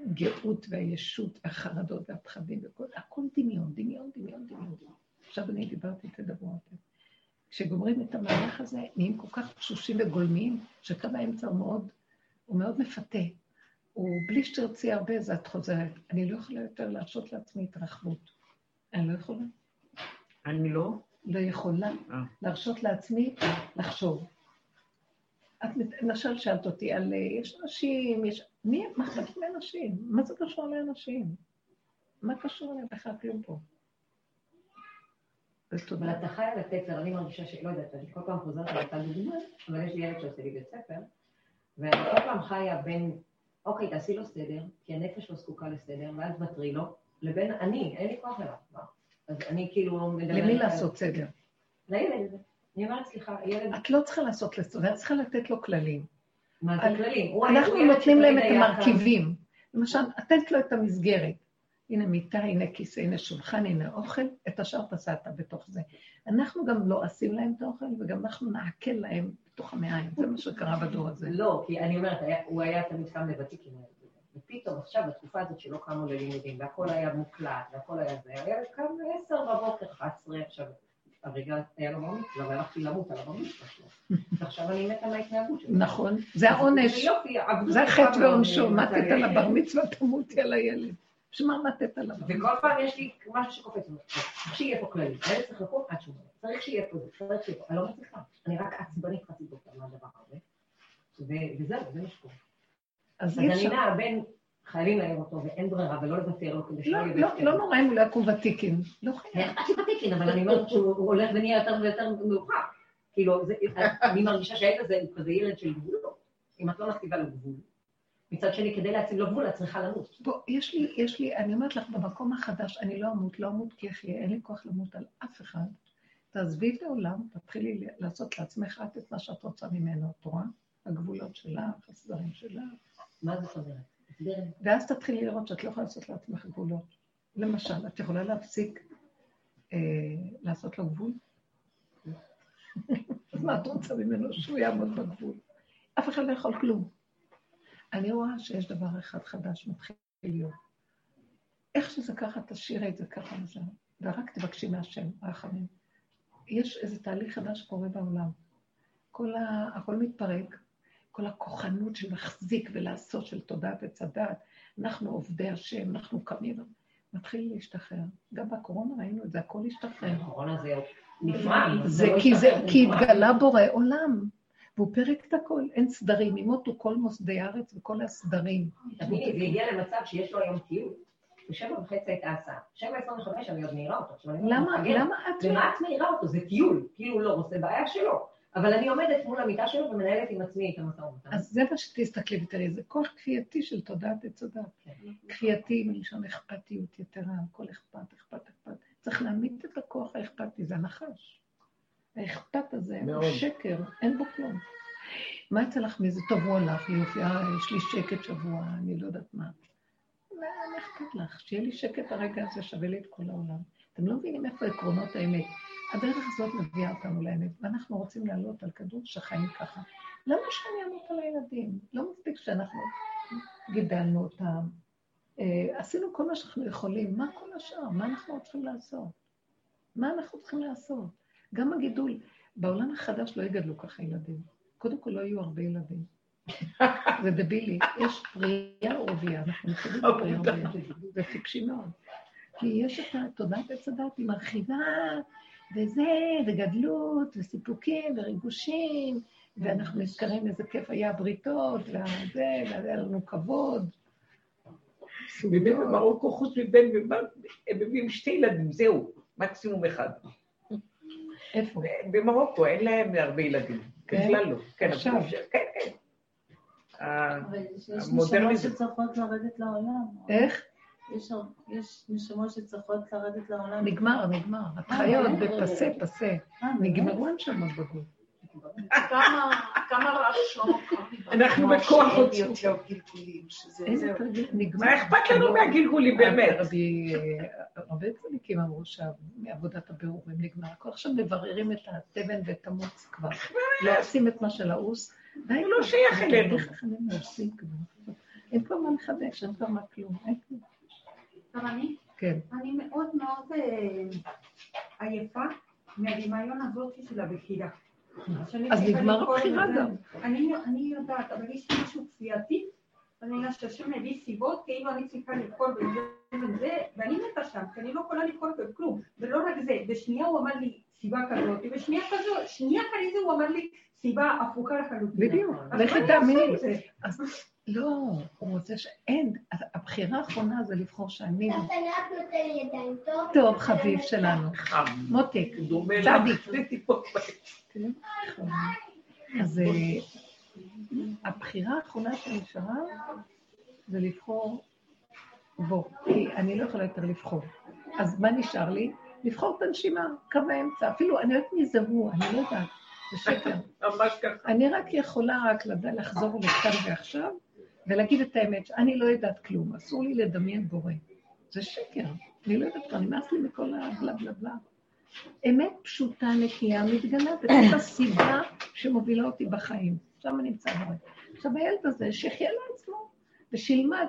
הגאות והישות והחרדות והפחדים וכל, הכל דמיון, דמיון, דמיון, דמיון. עכשיו אני דיברתי, תדברו אתם. כשגומרים את המהלך הזה, נהיים כל כך תשושים וגולמיים, שקו האמצע הוא מאוד, הוא מאוד מפתה. הוא בלי שתרצי הרבה, זה את חוזרת. אני לא יכולה יותר להרשות לעצמי התרחבות. אני לא יכולה. אני לא? לא יכולה אה. להרשות לעצמי לחשוב. את למשל שאלת אותי על, אה, יש נשים, יש... מי, מה אכפת לאנשים? מה זה קשור לאנשים? מה קשור אליהם בכלל כלום פה? אבל אתה חי על התצר, אני מרגישה שלא יודעת, אני כל פעם חוזרת על אותה דוגמה, אבל יש לי ילד שעושה לי בית ספר, ואני כל פעם חיה בין אוקיי, תעשי לו סדר, כי הנפש לא זקוקה לסדר, ואז תוותרי לו, לבין אני, אין לי כוח אליו. מה? אז אני כאילו מדברת... למי לעשות סדר? לילד. אני אומרת, סליחה, ילד, את לא צריכה לעשות לסדר, את צריכה לתת לו כללים. מה זה כללים? אנחנו נותנים להם את המרכיבים. למשל, לתת לו את המסגרת. הנה מיטה, הנה כיסא, הנה שולחן, הנה אוכל, את השאר תעשה אתה בתוך זה. אנחנו גם לא עשים להם את האוכל, וגם אנחנו נעכל להם בתוך המעיים. זה מה שקרה בדור הזה. לא, כי אני אומרת, היה- הוא היה תמיד קם לוותיקים. ופתאום עכשיו, בתקופה הזאת שלא קמו ללימודים, והכל היה מוקלט, והכל היה זה, הילד קם ל-10 בבוקר, 11, עכשיו, הרגע היה לו בר מצווה, והלכתי למות על הבר מצווה שלו. ועכשיו אני מתה מההתנהגות שלו. נכון, זה העונש. זה החטא ועונשו, אה, מתת על הבר מצווה, תמותי על הילד. בשביל מה מתת על הבר מצווה? וכל פעם יש לי משהו שקופץ לי. צריך שיהיה פה כללי. הילד צריך לקום עד שהוא. צריך שיהיה פה זה, צריך שיהיה פה. אני לא מצליחה. אני רק עצבנית חצי דוקטור מהדבר הזה. וזהו, זה מה שקורה. אז אני. נעה בין חיילים להעיר אותו, ואין ברירה, ולא לוותר לו כדי שלא לא, יהיה לא. לא נורא אם הוא לא יקום ותיקין. לא חייב. אכפת לי ותיקין, אבל אני אומרת שהוא הולך ונהיה יותר ויותר מאוחר. כאילו, אני מרגישה שהילד הזה הוא כזה ילד של גבולות. אם את לא מכתיבה לו גבול. מצד שני, כדי להציב לו גבול, את צריכה למות. בוא, יש לי, יש לי, אני אומרת לך, במקום החדש, אני לא אמות, לא אמות כי אחיה, אין לי כוח למות על אף אחד. תעזבי את העולם, תתחילי לעשות לעצמך את את מה שאת רוצה ממנו, את רואה? הגבולות שלך, הסדרים שלך. מה זאת אומרת? ואז תתחילי לראות שאת לא יכולה לעשות לעצמך גבולות. למשל, את יכולה להפסיק אה, לעשות לו גבול? אז מה את רוצה ממנו? שהוא יעמוד בגבול. אף אחד לא יכול כלום. אני רואה שיש דבר אחד חדש מתחיל להיות. איך שזה ככה, תשאירי את זה ככה וזהו. ורק תבקשי מהשם, רחמים. יש איזה תהליך חדש שקורה בעולם. כל ה... הכל מתפרק, כל הכוחנות של להחזיק ולעשות של תודעת עץ הדעת. אנחנו עובדי השם, אנחנו קמים, מתחיל להשתחרר. גם בקורונה ראינו את זה, הכל השתחרר. הקורונה זה נפרד. זה לא כי. התגלה בורא עולם, והוא פרק את הכל, אין סדרים, ימותו כל מוסדי הארץ וכל הסדרים. תביני, זה הגיע למצב שיש לו היום טיול. בשבע וחצי הייתה הסעה. שבע עשרים וחמש אני עוד מעירה אותו. למה. למה את... ומה את מעירה אותו? זה טיול. כאילו לא, זה בעיה שלו. אבל אני עומדת מול המיטה שלו ומנהלת עם עצמי את המשא ומתן. אז זה מה שתסתכלי ותראי, זה כוח כפייתי של תודעת עץ הדת. כן. כפייתי מלשון אכפתיות יתרה, הכל אכפת, אכפת, אכפת. צריך להעמיד את הכוח האכפתי, זה הנחש. האכפת הזה הוא מאוד. שקר, אין בו כלום. מה יצא לך מזה? טוב, הוא הלך, יופי, אה, יש לי שקט שבוע, אני לא יודעת מה. מה אכפת לך? שיהיה לי שקט הרגע הזה, שווה לי את כל העולם. אתם לא מבינים איפה עקרונות האמת. הדרך הזאת מביאה אותנו לאמת, ואנחנו רוצים לעלות על כדור שחיים ככה. למה שאני אמות על הילדים? לא מספיק שאנחנו גידלנו אותם, אה, עשינו כל מה שאנחנו יכולים, מה כל השאר? מה אנחנו צריכים לעשות? מה אנחנו צריכים לעשות? גם הגידול, בעולם החדש לא יגדלו ככה ילדים. קודם כל לא יהיו הרבה ילדים. זה דבילי. יש פרייה ורבייה, אנחנו מתחילים בפרייה ורבייה. זה טיפשי מאוד. כי יש את תודעת עץ הדת, היא מרחיבה, וזה, וגדלות, וסיפוקים, וריגושים, ואנחנו נזכרים איזה כיף היה הבריתות, וזה, והיה לנו כבוד. באמת במרוקו, חוץ מבן ובת, הם מביאים שתי ילדים, זהו, מקסימום אחד. איפה? במרוקו אין להם הרבה ילדים, כן? בכלל לא. כן, עכשיו. כן, כן. אבל יש. נשמות שצריכות לרדת לעולם. איך? יש, יש נשמות שצריכות לרדת לעולם. נגמר, נגמר. החיות בפסה, פסה. אה, נגמרו הנשמות בגוף. כמה רב שלמה קרעי אנחנו בכוח נגמר. מה אכפת לנו מהגלגולים באמת? רבי, הרבה צדיקים אמרו שמעבודת הבירורים נגמר. הכל עכשיו מבררים את התבן ואת המוץ כבר. לא עושים את מה שלעוס. די, הוא לא. שייך אלינו. אין כבר מה לחדש, אין כבר מה כלום. אבל אני, כן. אני מאוד מאוד אה, עייפה מהדמיון הזאת של הבחירה. אז נגמר הבחירה. גם. אני, יודעת, אבל יש משהו כפייתי, אני שהשם מביא סיבות, כאילו אני צריכה לבחור בזה ואני מתה שם, כי אני לא יכולה לבחור בכלום. ולא רק זה, בשנייה הוא אמר לי סיבה כזאת, ובשנייה כזאת, שנייה אחרי זה הוא אמר לי סיבה הפוכה לחלוטין. בדיוק. לכי אני תאמיני. לא, הוא רוצה שאין. הבחירה האחרונה זה לבחור שאני... אתה רק נותן לי ידיים, טוב? טוב, חביב שלנו. חם. מותק. דומה צדיק. אז אה, הבחירה האחרונה שנשארה זה לבחור בוא, כי אני לא יכולה יותר לבחור. אז מה נשאר לי? לבחור את הנשימה, קו האמצע. אפילו, אני יודעת מי זה הוא, אני לא יודעת, זה שקר. ממש ככה. אני רק יכולה רק לחזור לכאן ועכשיו, ולהגיד את האמת, שאני לא יודעת כלום, אסור לי לדמיין בורא. זה שקר, אני לא יודעת כבר, נמאס לי מכל הבלה בלה בלה. אמת פשוטה, נקייה, מתגלה, וזאת הסיבה שמובילה אותי בחיים. שם נמצא בורא. עכשיו, הילד הזה, שיחיה לעצמו, ושילמד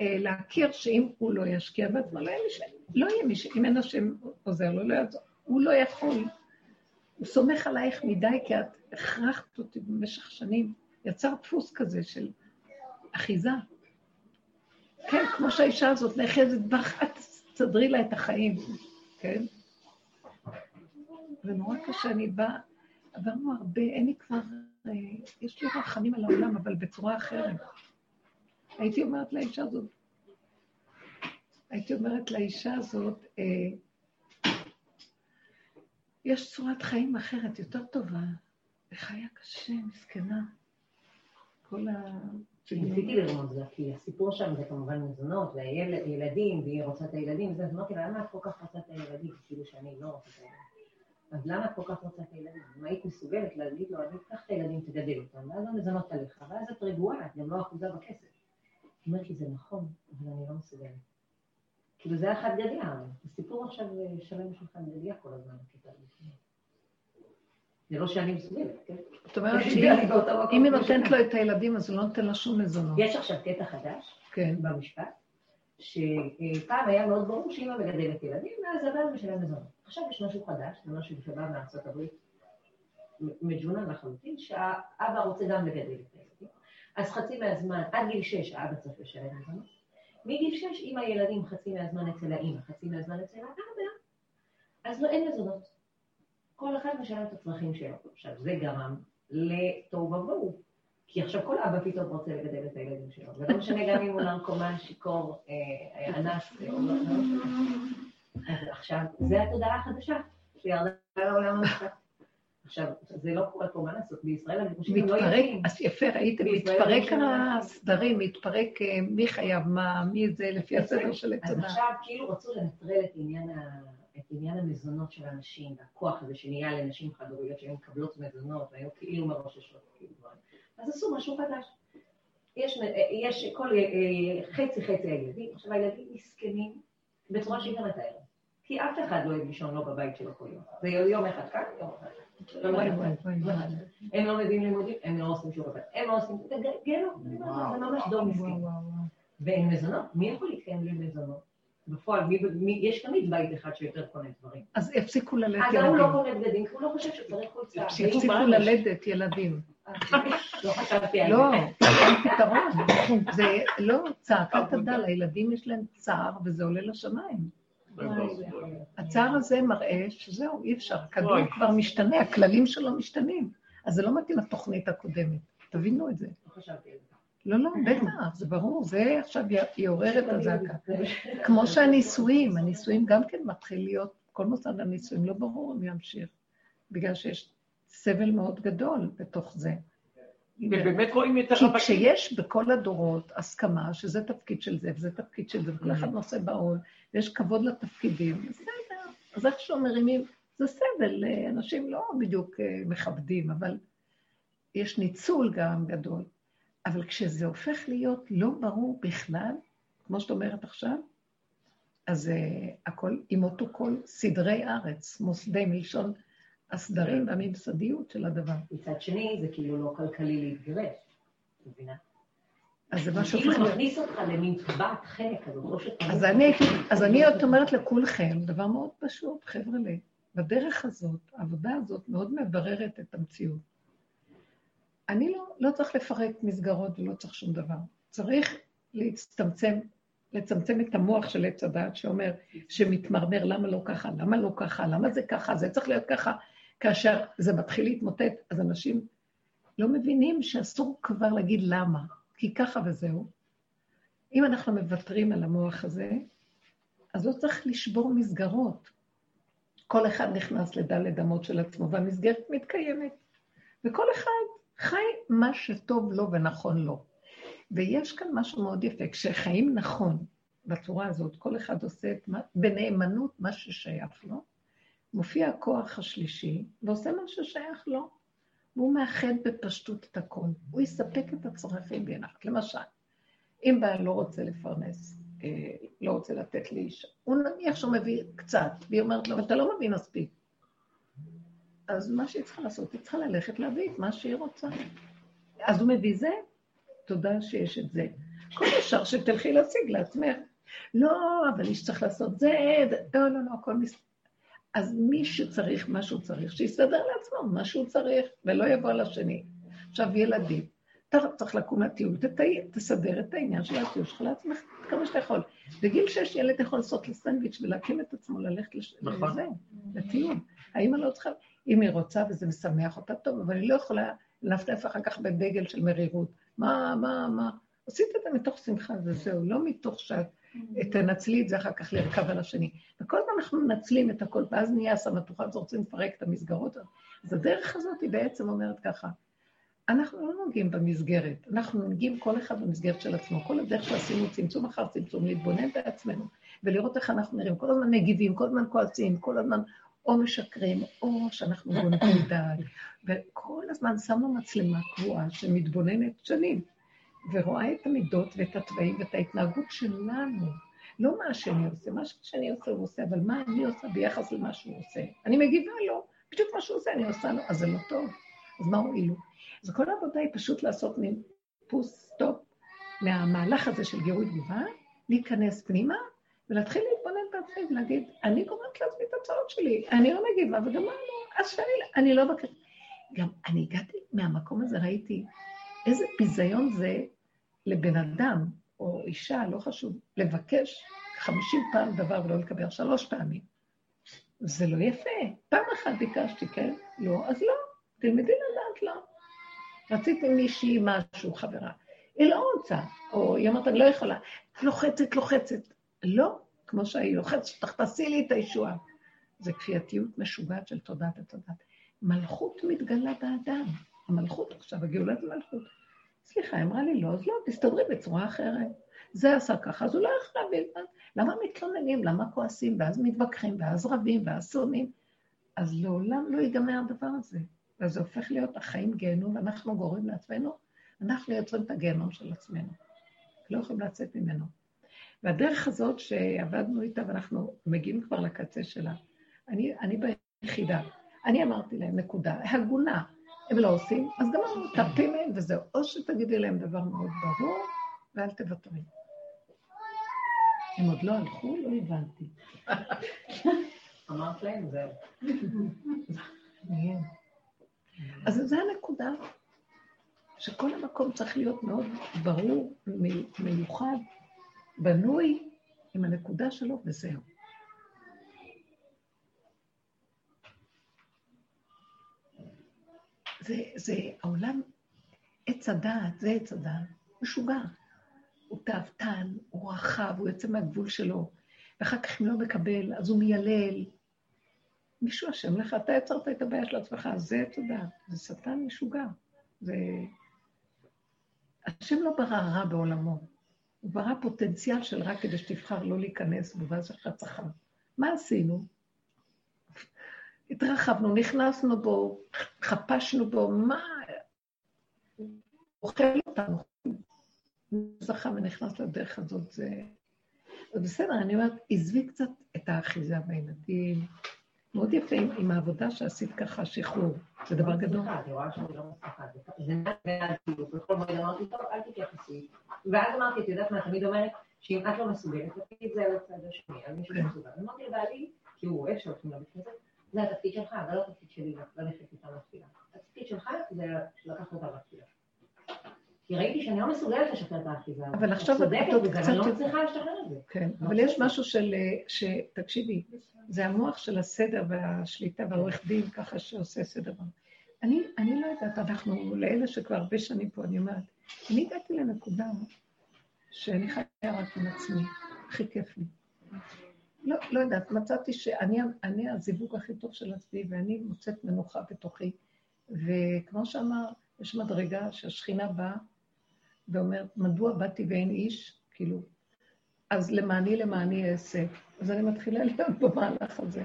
אה, להכיר שאם הוא לא ישקיע בעצמו, לא יהיה מי ש... לא יהיה מי ש... אם אין השם עוזר לו, לא יעזור. הוא לא יכול. הוא סומך עלייך מדי, כי את הכרחת אותי במשך שנים. יצר דפוס כזה של אחיזה. כן, כמו שהאישה הזאת נאחזת בך, את תסדרי לה את החיים, כן? ונורא קשה, אני באה, עברנו הרבה, אין לי כבר, אה, יש לי רחמים על העולם, אבל בצורה אחרת. הייתי אומרת לאישה הזאת, הייתי אומרת לאישה הזאת, אה, יש צורת חיים אחרת, יותר טובה, וחיה קשה, מסכנה. כל ה... ניסיתי לרמוז לה, כי הסיפור שם זה כמובן מזונות, והילדים, והיא רוצה את הילדים, וזה, אז אמרתי לה, למה את כל כך רוצה את הילדים? כאילו שאני לא רוצה את הילדים. אז למה את כל כך רוצה את הילדים? אם היית מסוגלת להגיד לו, אני אקח את הילדים, תגדל אותם, ואז המזונות עליך, ואז את רגועה, את גם לא אחוזה בכסף. היא אומרת לי, זה נכון, אבל אני לא מסוגלת. כאילו זה היה חד גדיה, הסיפור עכשיו שלם של חד גדיה כל הזמן. זה לא שאני מסוגלת, כן? זאת אומרת שאם היא נותנת. לו את הילדים, אז הוא לא נותן לה שום מזונות. יש עכשיו קטע חדש כן. במשפט, שפעם היה מאוד ברור שאמא מגדלת ילדים, ואז הבעל משלם מזונות. עכשיו יש משהו חדש, זה משהו שבא מארצות הברית, מג'ונן לחלוטין, שהאבא רוצה גם לגדל את הילדים. אז חצי מהזמן, עד גיל שש האבא צריך לשלם מזונות. מגיל שש, אם הילדים חצי מהזמן אצל האמא, חצי מהזמן אצל האבא, אז לא אין מזונות. כל אחד משלם את הצרכים שלו. עכשיו, זה גרם לתוהו ובוהו. כי עכשיו כל אבא פתאום רוצה לגדל את הילדים שלו, ולא משנה גם אם הוא נרקומן, שיכור, אה, אנס, אה, או לא לא. אז עכשיו, זה התודעה החדשה שירדה לעולם המשפט. עכשיו, זה לא קורה פה, מה לעשות? בישראל הגירושים לא מתפרק, יודעים. אז יפה, ראיתם, מתפרק לא. הסדרים, מתפרק אה, מי חייב מה, מי זה, לפי הסדר של עץ אז. עכשיו כאילו רצו לנטרל את עניין, ה... את עניין המזונות של הנשים, והכוח הזה שנהיה לנשים חד-הוריות שהיו מקבלות מזונות, והיו כאילו מרוששות, כאילו דברים. אז עשו משהו חדש. יש, יש כל אה, חצי חצי הילדים, עכשיו הילדים מסכנים בצורה שהיא גם מתארת. כי אף אחד לא אוהב לישון לא בבית שלו כל יום. זה יום אחד כאן, יום אחד כאן. וואי. הם לא מביאים לימודים, הם לא עושים שיעורי בית, הם לא עושים, זה גיהנום, זה ממש דור מסכן. וואו, וואו. ואין מזונות, מי יכול להתקיים בלי מזונות? בפועל, מי, מי, יש תמיד בית אחד שיותר קונה דברים. אז יפסיקו ללדת אז ההוא לא ילדים. קונה בגדים, כי הוא לא חושב שצריך חולצה. שיפסיקו ללדת ילדים. לא חשבתי על לא, זה. אין פתרון. זה לא, צעקת הדל, הילדים יש להם צער וזה עולה לשמיים. הצער הזה מראה שזהו, אי אפשר. הכדור. כבר משתנה, הכללים שלו משתנים. אז זה לא מתאים לתוכנית הקודמת. תבינו את זה. לא חשבתי על זה. לא, לא, בטח, זה ברור, זה עכשיו יעורר את הזעקה. כמו שהנישואים, הנישואים גם כן מתחיל להיות, כל מוסד הנישואים, לא ברור אם ימשיך, בגלל שיש סבל מאוד גדול בתוך זה. ובאמת רואים את כי הרווקים. כשיש בכל הדורות הסכמה שזה תפקיד של זה וזה תפקיד של זה, וכל אחד נושא בעול, ויש כבוד לתפקידים, בסדר. אז איכשהו מרימים, זה סבל, אה, אנשים לא בדיוק אה, מכבדים, אבל יש ניצול גם גדול. אבל כשזה הופך להיות לא ברור בכלל, כמו שאת אומרת עכשיו, אז uh, הכל, ימותו כל סדרי ארץ, מוסדי מלשון הסדרים והממסדיות של הדבר. מצד שני, זה כאילו לא כלכלי להתגרש, את מבינה? אז זה מה שהופך כאילו להיות. מכניס אותך למין טבעת חנק כזאת, לא שאתה... אז אני, אז אני עוד אומרת לכולכם, דבר מאוד פשוט, חבר'ה, בדרך הזאת, העבודה הזאת מאוד מבררת את המציאות. אני לא, לא צריך לפרק מסגרות ולא צריך שום דבר. צריך להצטמצם, לצמצם את המוח של עץ הדעת שאומר, שמתמרמר, למה לא ככה, למה לא ככה, למה זה ככה, זה צריך להיות ככה. כאשר זה מתחיל להתמוטט, אז אנשים לא מבינים שאסור כבר להגיד למה, כי ככה וזהו. אם אנחנו מוותרים על המוח הזה, אז לא צריך לשבור מסגרות. כל אחד נכנס לדלת אמות של עצמו, והמסגרת מתקיימת. וכל אחד חי מה שטוב לו ונכון לו. ויש כאן משהו מאוד יפה, כשחיים נכון, בצורה הזאת, כל אחד עושה את מה, בנאמנות מה ששייך לו, מופיע הכוח השלישי ועושה מה ששייך לו, והוא מאחד בפשטות את הכל. הוא יספק את הצרכים בנחת. למשל, אם בעל לא רוצה לפרנס, אה, לא רוצה לתת לאישה, הוא נניח שהוא מביא קצת, והיא אומרת לו, אבל אתה לא מביא מספיק. אז מה שהיא צריכה לעשות, היא צריכה ללכת להביא את מה שהיא רוצה. אז הוא מביא זה, תודה שיש את זה. כל השאר שתלכי להשיג לעצמך. לא, אבל איש צריך לעשות זה, לא, לא, לא, הכל מס... אז מי שצריך מה שהוא צריך, שיסתדר לעצמו מה שהוא צריך, ולא יבוא על השני. עכשיו, ילדים, אתה צריך לקום לטיול, תסדר את העניין של הטיול שלך לעצמך כמה שאתה יכול. בגיל שש ילד יכול לעשות לסנדוויץ' ולהקים את עצמו ללכת לזה, נכון. לטיול. האמא לא צריכה, אם היא רוצה וזה משמח אותה, טוב, אבל היא לא יכולה לנפנף אחר כך בדגל של מרירות. מה, מה, מה? עשית את זה מתוך שמחה וזהו, לא מתוך שאת תנצלי את זה אחר כך לרכב על השני. וכל הזמן אנחנו מנצלים את הכל, ואז נהיה הסמטוחה, אז רוצים לפרק את המסגרות. אז הדרך הזאת היא בעצם אומרת ככה, אנחנו לא נוגעים במסגרת, אנחנו נוגעים כל אחד במסגרת של עצמו. כל הדרך שעשינו צמצום אחר צמצום, להתבונן בעצמנו ולראות איך אנחנו נראים. כל הזמן מגיבים, כל הזמן כועסים, כל הזמן או משקרים, או שאנחנו גונבים דעת. וכל הזמן שמנו מצלמה קבועה שמתבוננת שנים. ורואה את המידות ואת התוואים ואת ההתנהגות שלנו. לא מה השני עושה, מה שהשני עושה הוא עושה, אבל מה אני עושה ביחס למה שהוא עושה. אני מגיבה לו, בדיוק מה שהוא עושה, אני עושה לו, אז זה לא טוב. אז מה הועילו? אז כל העבודה היא פשוט לעשות מין פוס stop מהמהלך הזה של גירוי תגובה, להיכנס פנימה ולהתחיל להתבונן בעצמי ולהגיד, אני גומרת לעצמי את הצעות שלי, אני לא מגיבה לא, אז שאני, אני לא בקר... גם אני הגעתי מהמקום הזה, ראיתי איזה ביזיון זה לבן אדם או אישה, לא חשוב, לבקש חמישים פעם דבר ולא לקבל שלוש פעמים. זה לא יפה. פעם אחת ביקשתי, כן? לא, אז לא. תלמדי לדעת לא. רציתי מישהי משהו, חברה. היא לא רוצה, או היא אומרת, אני לא יכולה. לוחצת, לוחצת. לא, כמו שהיא לוחצת, תחפשי לי את הישועה. זה כפייתיות משוגעת של תודעת התודעת. מלכות מתגלה באדם. המלכות עכשיו, הגאולת המלכות. סליחה, אמרה לי לא, אז לא, תסתדרי בצורה אחרת. זה עשה ככה, אז הוא לא יכול להבין. למה מתלוננים? למה כועסים? ואז מתווכחים, ואז רבים, ואז שונאים. אז לעולם לא ייגמר הדבר הזה. ואז זה הופך להיות החיים גיהנום, ואנחנו גורמים לעצמנו, אנחנו יוצרים את הגיהנום של עצמנו. לא יכולים לצאת ממנו. והדרך הזאת שעבדנו איתה, ואנחנו מגיעים כבר לקצה שלה, אני, אני ביחידה, אני אמרתי להם, נקודה, הגונה, הם לא עושים, אז גמרנו, תרפי מהם וזהו. או שתגידי להם דבר מאוד ברור, ואל תוותרי. הם עוד לא הלכו? לא הבנתי. אמרת להם, זהו. אז זו הנקודה, שכל המקום צריך להיות מאוד ברור, מיוחד, בנוי עם הנקודה שלו, וזהו. זה, זה העולם, עץ הדעת, זה עץ הדעת, משוגע. הוא תאוותן, הוא רחב, הוא יוצא מהגבול שלו, ואחר כך אם לא מקבל, אז הוא מיילל. מישהו אשם לך, אתה יצרת את הבעיה של עצמך, זה עץ הדעת, זה שטן משוגע. זה... השם לא ברא רע בעולמו, הוא ברא פוטנציאל של רק כדי שתבחר לא להיכנס בו, ואז יש לך צחר. מה עשינו? התרחבנו, נכנסנו בו, חפשנו בו, מה... אוכל אותנו. זכה ונכנס לדרך הזאת, זה... בסדר, אני אומרת, עזבי קצת את האחיזה בילדים. מאוד יפה עם העבודה שעשית ככה, שחרור. זה דבר גדול. אני רואה שאני לא מצליחה. זה מעל כאילו, בכל מועד אמרתי, טוב, אל תתייחסי. ואז אמרתי, את יודעת מה, תמיד אומרת, שאם את לא מסוגלת, תפקיד זה על הצד השני, על מי שמסוגל. אמרתי לבעלי, כי הוא אוהב שהולכים לבית כנסת, זה התפקיד שלך, אבל לא התפקיד שלי ללכת איתם לתפילה. התפקיד שלך זה לקחת אותם לתפילה. כי ראיתי שאני לא מסוגלת לשחרר את האחיזה אבל עכשיו את צודקת בזה, אני לא מצליחה לשחרר את זה. כן, אבל יש משהו של, תקשיבי, זה המוח של הסדר והשליטה והעורך דין ככה שעושה סדר. אני, אני לא יודעת, אנחנו, לאלה שכבר הרבה שנים פה, אני אומרת, אני הגעתי לנקודה שאני חיה רק עם עצמי, הכי כיף לי. לא, לא יודעת, מצאתי שאני הזיווג הכי טוב של עצמי, ואני מוצאת מנוחה בתוכי. וכמו שאמר, יש מדרגה שהשכינה באה ואומרת, מדוע באתי ואין איש? כאילו, אז למעני למעני אעשה. אז אני מתחילה להיות במהלך הזה.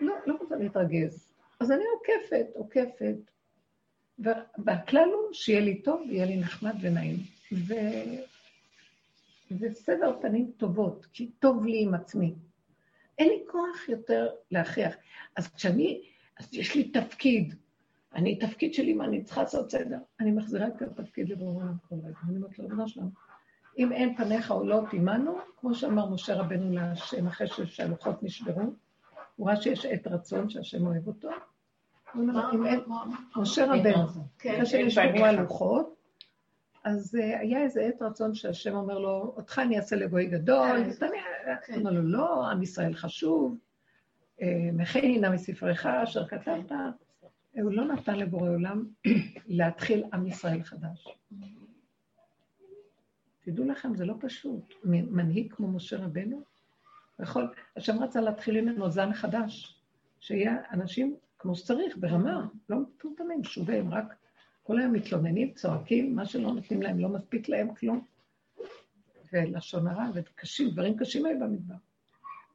לא, לא רוצה להתרגז. אז אני עוקפת, עוקפת. והכלל הוא שיהיה לי טוב, יהיה לי נחמד ונעים. ו... וסבר פנים טובות, כי טוב לי עם עצמי. אין לי כוח יותר להכריח. אז כשאני, אז יש לי תפקיד. אני, תפקיד שלי, מה אני צריכה לעשות סדר? אני מחזירה את התפקיד לבורא כל רגע. אני אומרת לו, ריבונו שלנו, אם אין פניך עולות עמנו, כמו שאמר משה רבנו להשם, אחרי שהלוחות נשברו, הוא ראה שיש עת רצון שהשם אוהב אותו. הוא אומר, אם אין, משה רבנו, אחרי שנשברו הלוחות, אז אה, היה איזה עת רצון שהשם אומר לו, אותך אני אעשה לגוי גדול, הוא אומר לו, לא, עם ישראל חשוב, אה, מכיני נא מספרך אשר כתבת. הוא לא נתן לבורא עולם להתחיל עם ישראל חדש. תדעו לכם, זה לא פשוט. מנהיג כמו משה רבנו, יכול, השם רצה להתחיל ממנו זן חדש, שיהיה אנשים כמו שצריך, ברמה, לא מטומטמים, שובים, רק כל היום מתלוננים, צועקים, מה שלא נותנים להם, לא מספיק להם כלום. ולשון הרע, וקשים, דברים קשים היו במדבר.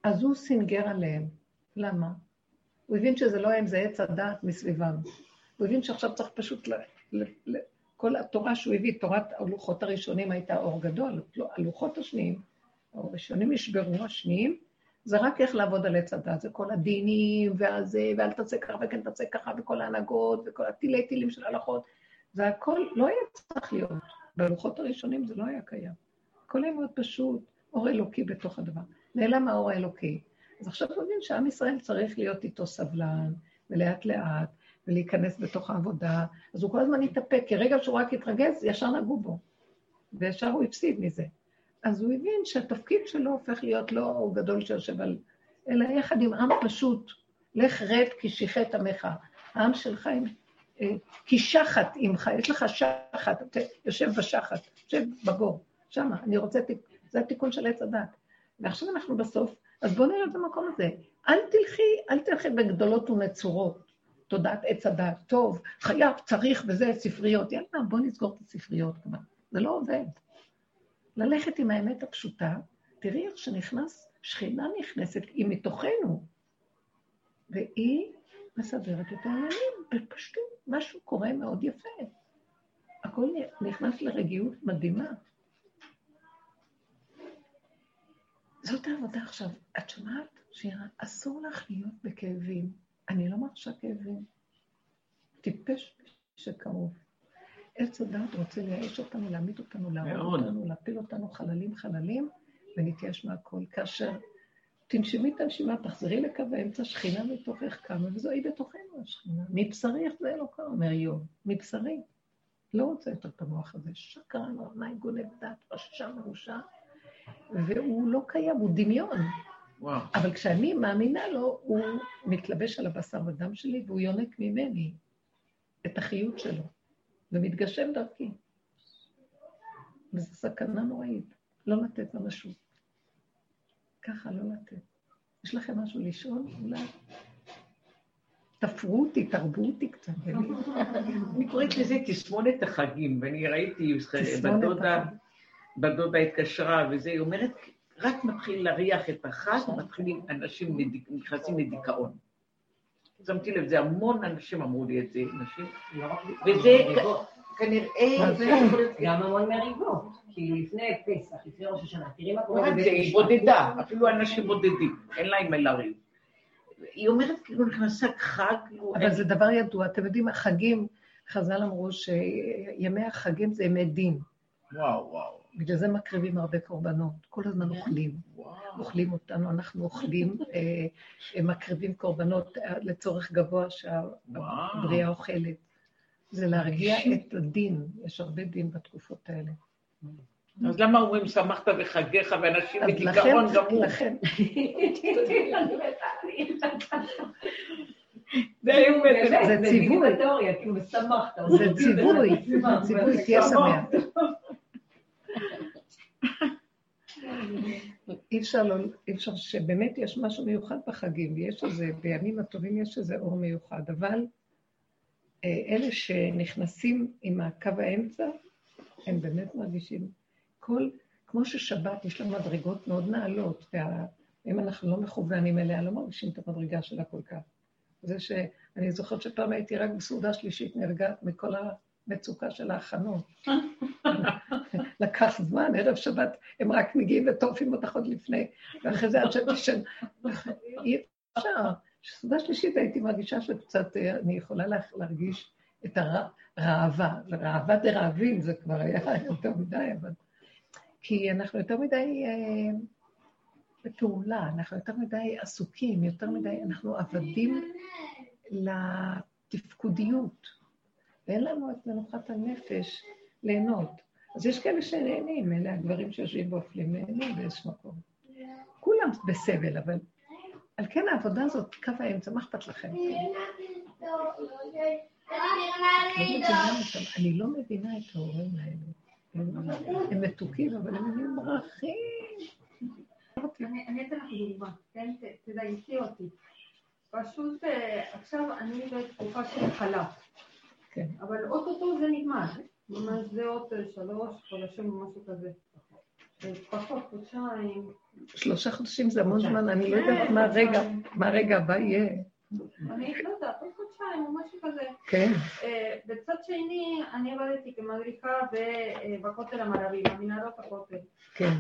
אז הוא סינגר עליהם. למה? הוא הבין שזה לא הם, זה עץ הדעת מסביבם. הוא הבין שעכשיו צריך פשוט, ל, ל, ל, כל התורה שהוא הביא, תורת הלוחות הראשונים הייתה אור גדול, לא, הלוחות השניים, הראשונים נשברו, השניים, זה רק איך לעבוד על עץ הדת, זה כל הדינים, והזה, ואל תעשה ככה וכן תעשה ככה, וכל ההנהגות, וכל הטילי טילים של הלכות, זה הכל לא היה צריך להיות. בלוחות הראשונים זה לא היה קיים. הכל היה מאוד פשוט, אור אלוקי בתוך הדבר. נעלם האור האלוקי. אז עכשיו הוא מבין שעם ישראל צריך להיות איתו סבלן, ולאט לאט, ולהיכנס בתוך העבודה. אז הוא כל הזמן התאפק, כי רגע שהוא רק התרגז, ישר נגעו בו. וישר הוא הפסיד מזה. אז הוא הבין שהתפקיד שלו הופך להיות לא גדול שיושב על... אלא יחד עם עם פשוט, לך רד כי שיחת עמך. העם שלך עם... אה, כי שחת עמך, יש לך שחת, אתה יושב בשחת, יושב בבור, שמה, אני רוצה, זה התיקון של עץ הדת. ועכשיו אנחנו בסוף, אז בואו נראה את המקום הזה. אל תלכי, אל תלכי בגדולות ונצורות, תודעת עץ הדת, טוב, חייב, צריך, וזה, ספריות. יאללה, בואו נסגור את הספריות כבר. זה לא עובד. ללכת עם האמת הפשוטה, תראי איך שנכנס, שכינה נכנסת, היא מתוכנו, והיא מסדרת את העניינים בפשטות, משהו קורה מאוד יפה. הכל נכנס לרגיעות מדהימה. זאת העבודה עכשיו. את שומעת, שירה? אסור לך להיות בכאבים. אני לא מרשה כאבים. טיפש שקרוב. עץ הדת רוצה לייאש אותנו, להעמיד אותנו, להרוג אותנו, להפיל אותנו חללים חללים, ונתייאש מהכל. כאשר תנשמי את הנשימה, תחזרי לקו האמצע, שכינה מתוכך קמה, וזוהי בתוכנו השכינה. מבשרי איך זה קרה, אומר איוב, מבשרי. לא רוצה יותר את המוח הזה. שקרן, רמאי, גונב דת, רשע מרושע, והוא לא קיים, הוא דמיון. וואו. אבל כשאני מאמינה לו, הוא מתלבש על הבשר ודם שלי, והוא יונק ממני את החיות שלו. ומתגשם דרכי. וזו סכנה נוראית, לא לתת ממשות. ככה, לא לתת. יש לכם משהו לשאול? אולי? תפרו אותי, תרבו אותי קצת. אני קוראת לזה תסמונת החגים, ואני ראיתי, בדודה, בדודה התקשרה, וזה, היא אומרת, רק מתחיל להריח את החג, מתחילים, אנשים נכנסים לדיכאון. שמתי לב, זה המון אנשים אמרו לי את זה, נשים, וזה כנראה... גם המון מריבות, כאילו לפני פסח, לפני ראש השנה, תראי מה קורה בבית משפט. היא בודדה, אפילו אנשים בודדים, אין להם מה לריב. היא אומרת כאילו נכנסה חג, כאילו... אבל זה דבר ידוע, אתם יודעים, החגים, חז"ל אמרו שימי החגים זה ימי דין. וואו, וואו. בגלל זה מקריבים הרבה קורבנות, כל הזמן אוכלים. אוכלים אותנו, אנחנו אוכלים, אה, מקריבים קורבנות אה, לצורך גבוה שהבריאה אוכלת. זה להרגיע את הדין, יש הרבה דין בתקופות האלה. אז למה אומרים שמחת בחגיך ואנשים בדיכאון גמור? לכן. זה ציווי. זה ציווי, ציווי, תהיה שמח. אי אפשר, לא, אי אפשר שבאמת יש משהו מיוחד בחגים, ויש איזה, בימים הטובים יש איזה אור מיוחד, אבל אה, אלה שנכנסים עם הקו האמצע, הם באמת מרגישים כל, כמו ששבת יש לה מדרגות מאוד נעלות, ואם אנחנו לא מכוונים אליה, לא מרגישים את המדרגה שלה כל כך. זה שאני זוכרת שפעם הייתי רק בסעודה שלישית נרגעת מכל המצוקה של ההכנות. לקח זמן, ערב שבת הם רק מגיעים וטורפים אותך עוד לפני, ואחרי זה עד שתשן. אי אפשר. בסעודה שלישית הייתי מרגישה שקצת, אה, אני יכולה להרגיש את הרעבה. רעבה דרעבים זה כבר היה יותר מדי, אבל... כי אנחנו יותר מדי אה, בפעולה, אנחנו יותר מדי עסוקים, יותר מדי, אנחנו עבדים לתפקודיות, ואין לנו את מנוחת הנפש ליהנות. אז יש כאלה שנהנים, אלה הגברים שיושבים ואוכלים, נהנים באיזשהו מקום. כולם בסבל, אבל על כן העבודה הזאת, קו האמצע, מה אכפת לכם? אני לא מבינה את ההורים האלה. הם מתוקים, אבל הם מברכים. אני אתן לך דוגמה, כן? תדייקי אותי. פשוט אה, עכשיו אני בתקופה של חל"ת. כן. אבל אוטוטו זה נגמר. ממש זה עוד שלוש חודשים או משהו כזה. פחות, חודשיים. שלושה חודשים זה המון זמן, אני לא יודעת מה הרגע, מה הרגע הבא יהיה. אני לא יודעת, עוד חודשיים או משהו כזה. כן. אה, בצד שני, אני עבדתי כמדריכה בכותל המערבי, במנהרות הכותל. כן.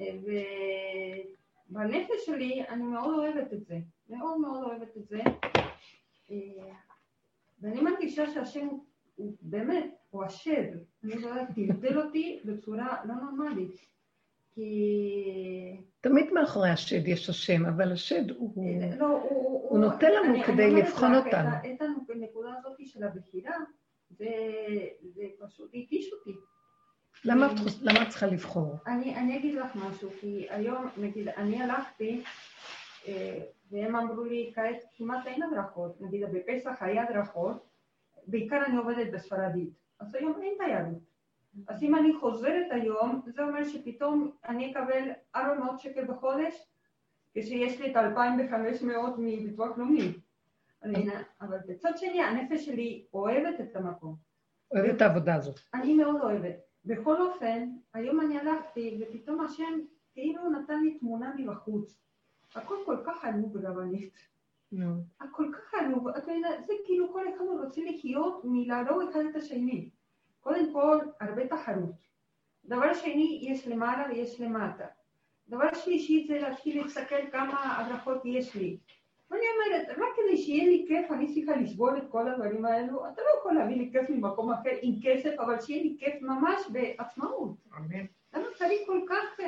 אה, ובנפש שלי אני מאוד אוהבת את זה, מאוד מאוד אוהבת את זה. אה, ואני מרגישה שהשם הוא באמת, הוא השד. אני לא יודעת, טלטל אותי בצורה לא נורמלית. כי... תמיד מאחורי השד יש השם, אבל השד הוא, לא, הוא, הוא, הוא נותן לנו אני, כדי אני לבחון אותנו. את הנקודה הזאת של הבחירה, זה, זה פשוט התיש אותי. למה את חוש- למה את צריכה לבחור? אני, אני אגיד לך משהו, כי היום, נגיד, אני הלכתי, אה, והם אמרו לי, כעת כמעט אין הדרכות, נגיד בפסח היה הדרכות, בעיקר אני עובדת בספרדית, אז היום אין תיירות. אז אם אני חוזרת היום, זה אומר שפתאום אני אקבל 400 שקל בחודש, כשיש לי את 2,500 מביטוח לאומי. אבל בצד שני, הנפש שלי אוהבת את המקום. אוהבת את העבודה הזאת. אני מאוד אוהבת. בכל אופן, היום אני הלכתי, ופתאום השם כאילו נתן לי תמונה מבחוץ. הכל כל כך עלוב רבנית. הכל כך עלוב. אתה יודע, זה כאילו כל אחד רוצה לחיות מלהרוג אחד את השני. קודם כל, הרבה תחרות. דבר שני, יש למעלה ויש למטה. דבר שלישי זה להתחיל להסתכל כמה הדרכות יש לי. ואני אומרת, רק כדי שיהיה לי כיף, אני צריכה לסבול את כל הדברים האלו. אתה לא יכול להביא לי כיף ממקום אחר עם כסף, אבל שיהיה לי כיף ממש בעצמאות. למה צריך כל כך...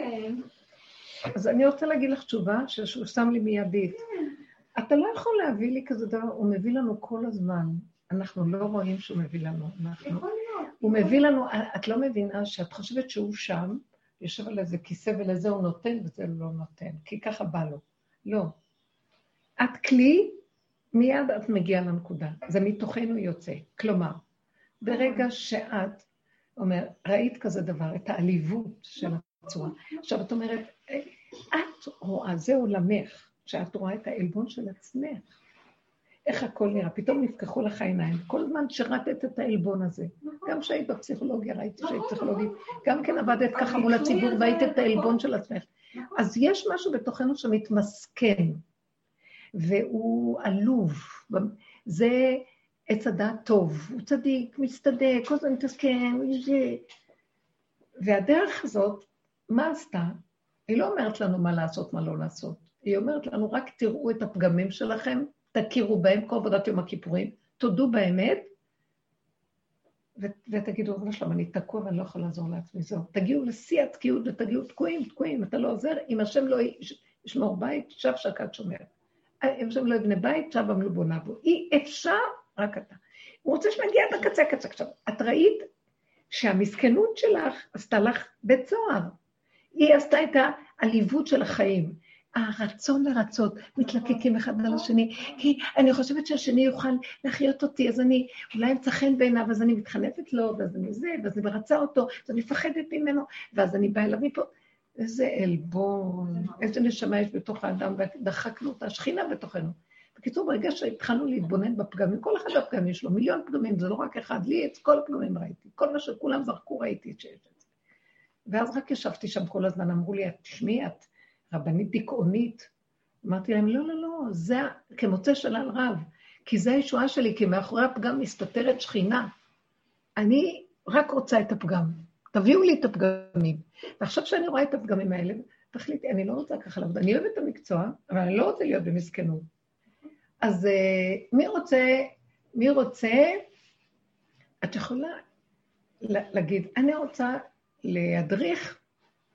אז אני רוצה להגיד לך תשובה שהוא שם לי מיידית. אתה לא יכול להביא לי כזה דבר, הוא מביא לנו כל הזמן. אנחנו לא רואים שהוא מביא לנו. אנחנו... הוא מביא לנו, את לא מבינה שאת חושבת שהוא שם, יושב על איזה כיסא ולזה הוא נותן וזה לא נותן, כי ככה בא לו. לא. את כלי, מיד את מגיעה לנקודה. זה מתוכנו יוצא. כלומר, ברגע שאת, אומר, ראית כזה דבר, את העליבות של הצורה. עכשיו את אומרת, "אה, את רואה, זה עולמך, שאת רואה את העלבון של עצמך. איך הכל נראה, פתאום נפקחו לך העיניים. כל זמן שרטת את העלבון הזה. גם כשהיית בפסיכולוגיה, ראיתי שהיית פסיכולוגית, גם כן עבדת ככה מול הציבור והיית את העלבון של עצמך. אז יש משהו בתוכנו שמתמסכן, והוא עלוב. זה עץ הדעת טוב, הוא צדיק, מצטדק, כל הזמן מתעסקן. והדרך הזאת, מה עשתה? היא לא אומרת לנו מה לעשות, מה לא לעשות. היא אומרת לנו, רק תראו את הפגמים שלכם, תכירו בהם, כל עבודת יום הכיפורים, תודו באמת, ו- ותגידו, ריבונו שלום, אני תקוע ואני לא יכול לעזור לעצמי, זהו. תגיעו לשיא התקיעות ותגיעו תקועים, תקועים, אתה לא עוזר, אם השם לא יש- ישמור בית, שב שקד שומר. אם השם לא יבנה בית, שב עמלו בו. אי אפשר, רק אתה. הוא רוצה שנגיע עד הקצה הקצה. עכשיו, את ראית שהמסכנות שלך עשתה לך בית סוהר. היא עשתה את העליבות של החיים. הרצון לרצות, מתלקקים אחד על השני, כי אני חושבת שהשני יוכל לחיות אותי, אז אני, אולי אמצא חן בעיניו, אז אני מתחנפת לו, ואז אני זה, ואז אני מרצה אותו, אז אני מפחדת ממנו, ואז אני באה אליו מפה. איזה עלבון, איזה נשמה יש בתוך האדם, ודחקנו אותה, שכינה בתוכנו. בקיצור, ברגע שהתחלנו להתבונן בפגמים, כל אחד בפגמים שלו, מיליון פגמים, זה לא רק אחד, לי את כל הפגמים ראיתי, כל מה שכולם זרקו ראיתי שיש את זה. ואז רק ישבתי שם כל הזמן, אמרו לי, תשמעי, את רבנית דיכאונית. אמרתי להם, לא, לא, לא, זה כמוצא שלל רב, כי זה הישועה שלי, כי מאחורי הפגם מסתתרת שכינה. אני רק רוצה את הפגם. תביאו לי את הפגמים. ועכשיו שאני רואה את הפגמים האלה, תחליטי, אני לא רוצה ככה לעבוד. אני אוהבת את המקצוע, אבל אני לא רוצה להיות במסכנות. אז אה, מי רוצה, מי רוצה, את יכולה להגיד, אני רוצה להדריך,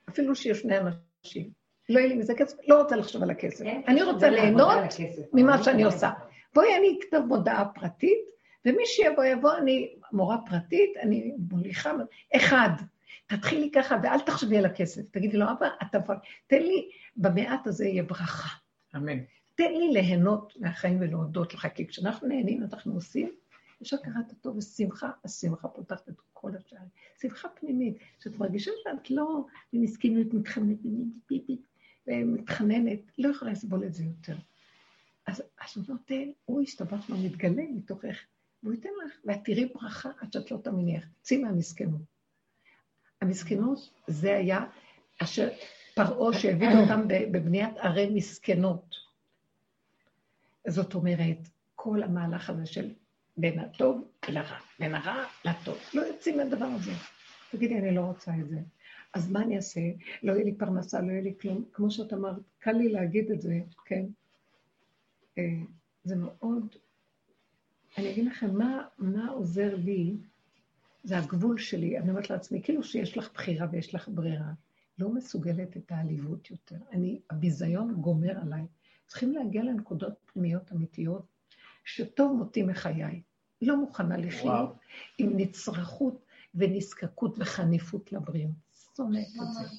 אפילו שיהיו שני אנשים. לא יהיה לי מזה כסף, לא רוצה לחשוב על הכסף. כן, אני רוצה ליהנות ממה שאני עושה. בואי אני אכתוב מודעה פרטית, ומי שיבוא יבוא, אני מורה פרטית, אני מוליכה, אחד. תתחילי ככה, ואל תחשבי על הכסף. תגידי לו, אבא, אתה... תן לי, במעט הזה יהיה ברכה. אמן. תן לי ליהנות מהחיים ולהודות לך, כי כשאנחנו נהנים, אנחנו עושים, יש הכרת הטוב ושמחה, השמחה פותחת את כל השערים. שמחה פנימית, שאת מרגישה שאת לא במסכנות מתחננת, ומתחננת, לא יכולה לסבול את זה יותר. אז, אז הוא נותן, הוא ישתבח לו, מתגלה מתוכך, והוא ייתן לך, ואת תראי ברכה עד שאת לא איך. צאי מהמסכנות. המסכנות זה היה אשר פרעה שהביא אותם בבניית ערי מסכנות. זאת אומרת, כל המהלך הזה של בין הטוב לרע, בין הרע לטוב, לא יוצאים מהדבר הזה. תגידי, אני לא רוצה את זה. אז מה אני אעשה? לא יהיה לי פרנסה, לא יהיה לי כלום. כמו שאת אמרת, קל לי להגיד את זה, כן? אה, זה מאוד... אני אגיד לכם, מה, מה עוזר לי זה הגבול שלי. אני אומרת לעצמי, כאילו שיש לך בחירה ויש לך ברירה. לא מסוגלת את העליבות יותר. אני, הביזיון גומר עליי. צריכים להגיע לנקודות פנימיות אמיתיות, שטוב מותי מחיי. לא מוכנה לחיות עם נצרכות ונזקקות וחניפות לבריאות. שונאת את זה.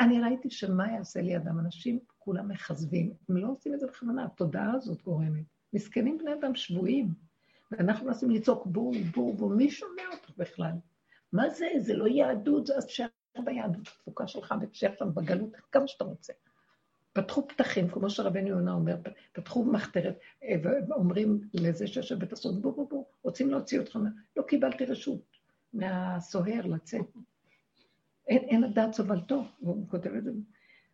אני ראיתי שמה יעשה לי אדם? אנשים כולם מכזבים. הם לא עושים את זה בכוונה, התודעה הזאת גורמת. מסכנים בני אדם שבויים. ואנחנו מנסים לצעוק בור, בור, בור, מי שומע אותך בכלל? מה זה? זה לא יהדות, זה השאר ביהדות, התפוקה שלך, ותשאר שם בגלות, כמה שאתה רוצה. פתחו פתחים, כמו שרבנו יונה אומר, פתחו מחתרת, אה, ואומרים לזה שיושב בית הסוד, בוא, בוא, בוא, רוצים להוציא אותך, לא קיבלתי רשות מהסוהר לצאת. אין, אין הדעת סובלתו, והוא כותב את זה.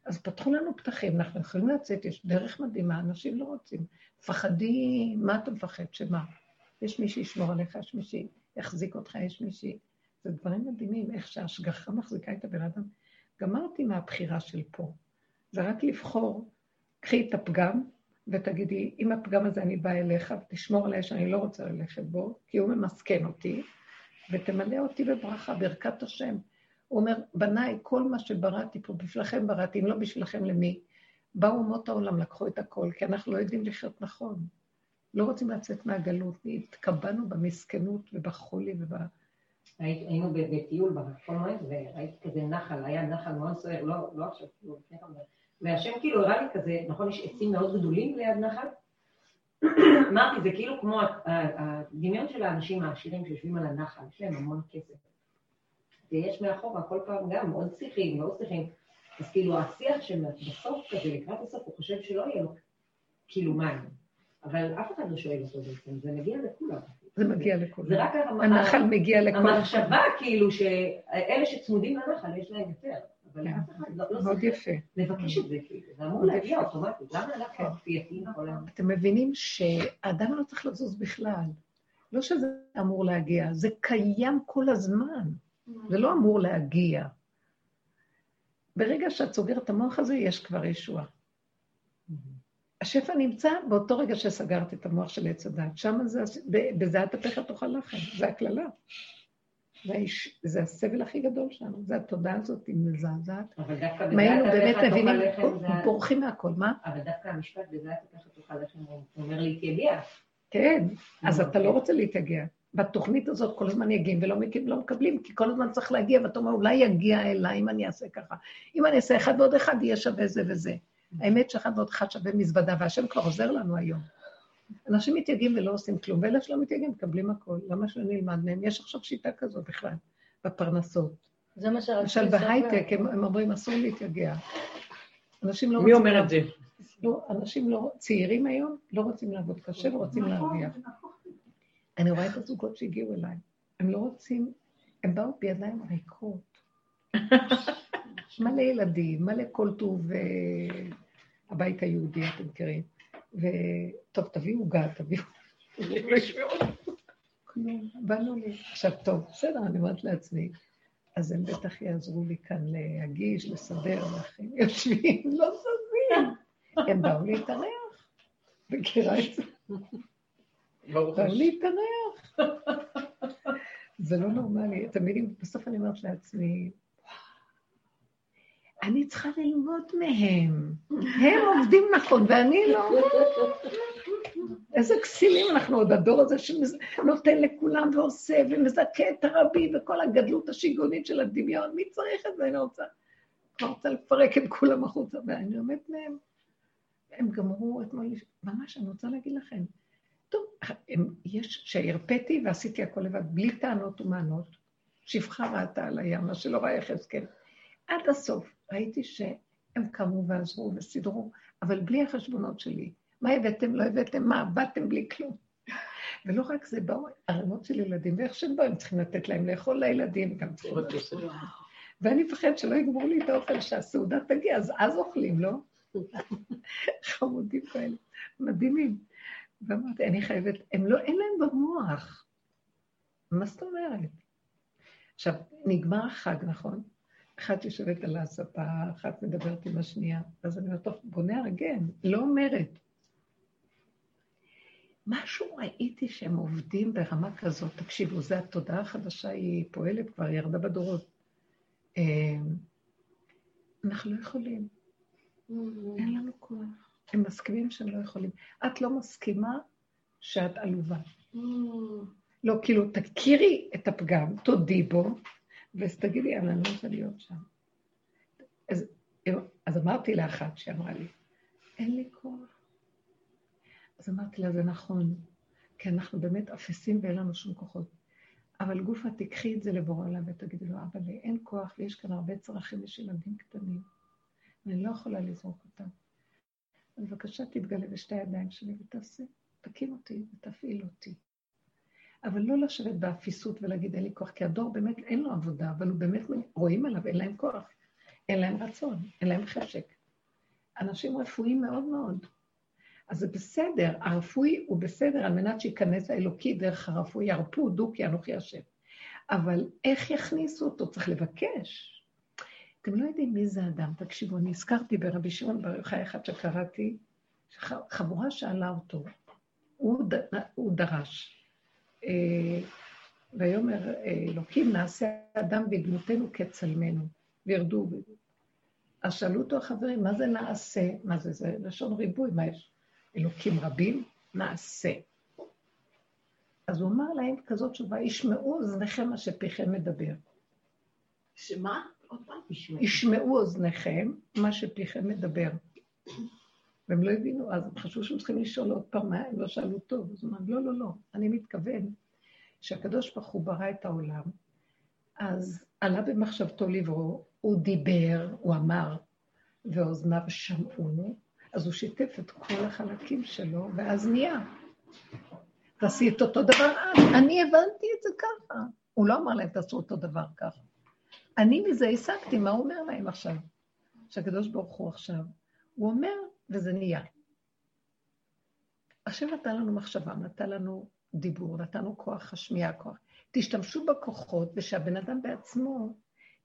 אז פתחו לנו פתחים, אנחנו יכולים לצאת, יש דרך מדהימה, אנשים לא רוצים. מפחדים, מה אתה מפחד? שמה? יש מי שישמור עליך, יש מי שיחזיק אותך, יש מי ש... זה דברים מדהימים, איך שההשגחה מחזיקה את הבן אדם. גמרתי מהבחירה של פה. זה רק לבחור, קחי את הפגם, ותגידי, אם הפגם הזה אני באה אליך, ותשמור עליי שאני לא רוצה ללכת בו, כי הוא ממסכן אותי, ותמלא אותי בברכה, ברכת השם. הוא אומר, בניי, כל מה שבראתי פה, בשבילכם בראתי, אם לא בשבילכם למי? באו אומות העולם, לקחו את הכל, כי אנחנו לא יודעים לחיות נכון. לא רוצים לצאת מהגלות, התקבענו במסכנות ובחולי וב... היינו בטיול בחול מועד, וראיתי כזה נחל, היה נחל מאוד סוער, לא, לא עכשיו, כאילו, לפני כמה והשם כאילו הראה לי כזה, נכון, יש עצים מאוד גדולים ליד נחל? אמרתי, זה כאילו כמו הדמיון של האנשים העשירים שיושבים על הנחל, יש להם המון כסף. ויש מאחורה כל פעם גם עוד שיחים ועוד שיחים. אז כאילו השיח שבסוף כזה, לקראת הסוף, הוא חושב שלא יהיה לו כאילו מים. אבל אף אחד לא שואל אותו בעצם, זה מגיע לכולם. זה מגיע לכולם. זה רק הנחל מגיע לכולם. המחשבה כאילו שאלה שצמודים לנחל יש להם יותר. אבל כן. אף אחד לא, לא יפה. לבקש את זה, כאילו, זה אמור להגיע אוטומטית, למה אנחנו כן. הכפייתיים כל העם? אתם מבינים שהאדם לא צריך לזוז בכלל. לא שזה אמור להגיע, זה קיים כל הזמן. זה לא אמור להגיע. ברגע שאת סוגרת את המוח הזה, יש כבר ישועה. השפע נמצא באותו רגע שסגרת את המוח של עץ הדת. שם זה, בזה אטפך תאכל לחם, זה הקללה. זה הסבל הכי גדול שלנו, זה התודעה הזאת, היא מזעזעת. אם היינו באמת מבינים, בורחים מהכל, מה? אבל דווקא המשפט בזה אתה ככה תאכל לחם, הוא אומר להתייגע. כן, אז אה, אתה לא אוקיי. רוצה להתייגע. בתוכנית הזאת כל הזמן יגיעים ולא לא מקבלים, כי כל הזמן צריך להגיע, ואתה אומר, אולי יגיע אליי אם אני אעשה ככה. אם אני אעשה אחד ועוד אחד, יהיה שווה זה וזה. האמת שאחד ועוד אחד שווה מזוודה, והשם כבר עוזר לנו היום. אנשים מתייגעים ולא עושים כלום, ואלה שלא מתייגעים מקבלים הכל. למה שנלמד מהם? יש עכשיו שיטה כזו בכלל, בפרנסות. זה מה שרציתי למשל. בהייטק, הם, הם אומרים, אסור להתייגע. אנשים לא מי רוצים אומר את זה? לא, אנשים לא, צעירים היום לא רוצים לעבוד קשה ורוצים נכון, להרוויח. אני רואה את הזוגות שהגיעו אליי, הם לא רוצים, הם באו בידיים ריקות, מלא ילדים, מלא כל טוב אה, הבית היהודי, אתם מכירים. וטוב, תביאו עוגה, תביאו. כלום, באנו לי. עכשיו, טוב, בסדר, אני אומרת לעצמי, אז הם בטח יעזרו לי כאן להגיש, לסדר, לכם יושבים, לא זזים. הם באו להתארח. מכירה את זה? באו. להתארח. זה לא נורמלי. אתם מבינים, בסוף אני אומרת לעצמי, אני צריכה ללמוד מהם. הם עובדים נכון, ואני לא. איזה כסילים אנחנו עוד, הדור הזה שנותן לכולם ועושה ומזכה את הרבים וכל הגדלות השיגעונית של הדמיון. מי צריך את זה? אני רוצה, אני רוצה לפרק את כולם החוצה, ואני עומדת מהם. הם גמרו אתמול, ממש, אני רוצה להגיד לכם, טוב, הם, יש, שהרפאתי ועשיתי הכל לבד, בלי טענות ומענות, שפחה ראתה על הים, מה שלא ראה יחזקאל. עד הסוף ראיתי שהם קמו ועזרו וסידרו, אבל בלי החשבונות שלי. מה הבאתם, לא הבאתם, מה, באתם בלי כלום. ולא רק זה, באו ערימות של ילדים, ואיך שהם באו, הם צריכים לתת להם לאכול לילדים, גם צריכים לעשות. תוספת. ואני מפחד שלא יגמרו לי את האוכל, שהסעודה תגיע, אז אז אוכלים, לא? חמודים כאלה, מדהימים. ואמרתי, אני חייבת, הם לא, אין להם במוח. מה זאת אומרת? עכשיו, נגמר החג, נכון? אחת יושבת על הספה, אחת מדברת עם השנייה, אז אני אומרת, טוב, בוא נארגן, לא אומרת. משהו ראיתי שהם עובדים ברמה כזאת, תקשיבו, זו התודעה החדשה, היא פועלת כבר, היא ירדה בדורות. אה, אנחנו לא יכולים, אין לנו כוח. הם מסכימים שהם לא יכולים. את לא מסכימה שאת עלובה. לא, כאילו, תכירי את הפגם, תודי בו, ואז תגידי, אני לא רוצה להיות שם. אז, אז אמרתי לאחת שאמרה לי, אין לי כוח. אז אמרתי לה, זה נכון, כי אנחנו באמת אפסים ואין לנו שום כוחות. אבל גופה, תיקחי את זה לבורא עולם ותגידי לו, אבל אין כוח ויש כאן הרבה צרכים, יש ילדים קטנים, ואני לא יכולה לזרוק אותם. בבקשה תתגלה בשתי הידיים שלי ותעשה, תקים אותי ותפעיל אותי. אבל לא לשבת באפיסות ולהגיד אין לי כוח, כי הדור באמת אין לו עבודה, אבל הוא באמת, רואים עליו, אין להם כוח, אין להם רצון, אין להם חשק. אנשים רפואיים מאוד מאוד. אז זה בסדר, הרפואי הוא בסדר על מנת שייכנס האלוקי דרך הרפואי, ירפו דוקי אנוכי השם. אבל איך יכניסו אותו? צריך לבקש. אתם לא יודעים מי זה אדם. תקשיבו, אני הזכרתי ברבי שמעון בר יוחאי אחד שקראתי, חבורה שאלה אותו, הוא, ד, הוא דרש. אה, ויאמר אלוקים נעשה אדם בדמותנו כצלמנו, וירדו. אז שאלו אותו החברים, מה זה נעשה? מה זה? זה לשון ריבוי, מה יש? אלוקים רבים? נעשה. אז הוא אמר להם כזאת תשובה, ישמעו אוזניכם מה שפיכם מדבר. שמה? עוד פעם. ישמעו אוזניכם מה שפיכם מדבר. והם לא הבינו, אז הם חשבו שהם צריכים לשאול עוד פעם, מה הם לא שאלו טוב. אז הוא אמר, לא, לא, לא, אני מתכוון שהקדוש ברוך הוא ברא את העולם, אז עלה במחשבתו לברוא, הוא דיבר, הוא אמר, ואוזניו שמעונו, אז הוא שיתף את כל החלקים שלו, ואז נהיה. תעשי את אותו דבר אז. אני הבנתי את זה ככה. הוא לא אמר להם, תעשו אותו דבר ככה. אני מזה השגתי, מה הוא אומר להם עכשיו? שהקדוש ברוך הוא עכשיו, הוא אומר, וזה נהיה. השם נתן לנו מחשבה, נתן לנו דיבור, נתנו כוח השמיעה, כוח. תשתמשו בכוחות, ושהבן אדם בעצמו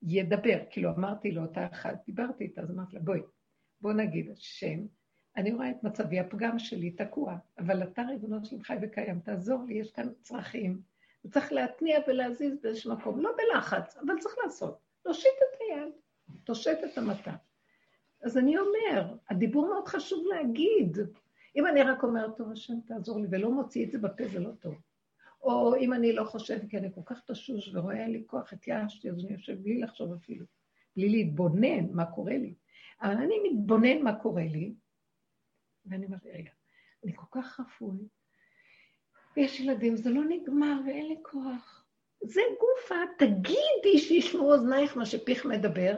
ידבר. כאילו, אמרתי לאותה אחת, דיברתי איתה, אז אמרתי לה, בואי, בוא נגיד, השם, אני רואה את מצבי, הפגם שלי תקוע, אבל אתה ריבונו של חי וקיים, תעזור לי, יש כאן צרכים, וצריך להתניע ולהזיז באיזשהו מקום, לא בלחץ, אבל צריך לעשות. להושיט את היד, תושט את המטה. אז אני אומר, הדיבור מאוד חשוב להגיד. אם אני רק אומרת, טוב, השם תעזור לי, ולא מוציא את זה בפה, זה לא טוב. או אם אני לא חושב, כי אני כל כך תשוש ורואה לי כוח, התייאשתי, אז אני יושב בלי לחשוב אפילו, בלי להתבונן מה קורה לי. אבל אני מתבונן מה קורה לי, ואני אומרת, רגע, אני כל כך רפוי, ויש ילדים, זה לא נגמר ואין לי כוח. זה גופה, תגידי שישמעו אוזנייך מה שפיך מדבר.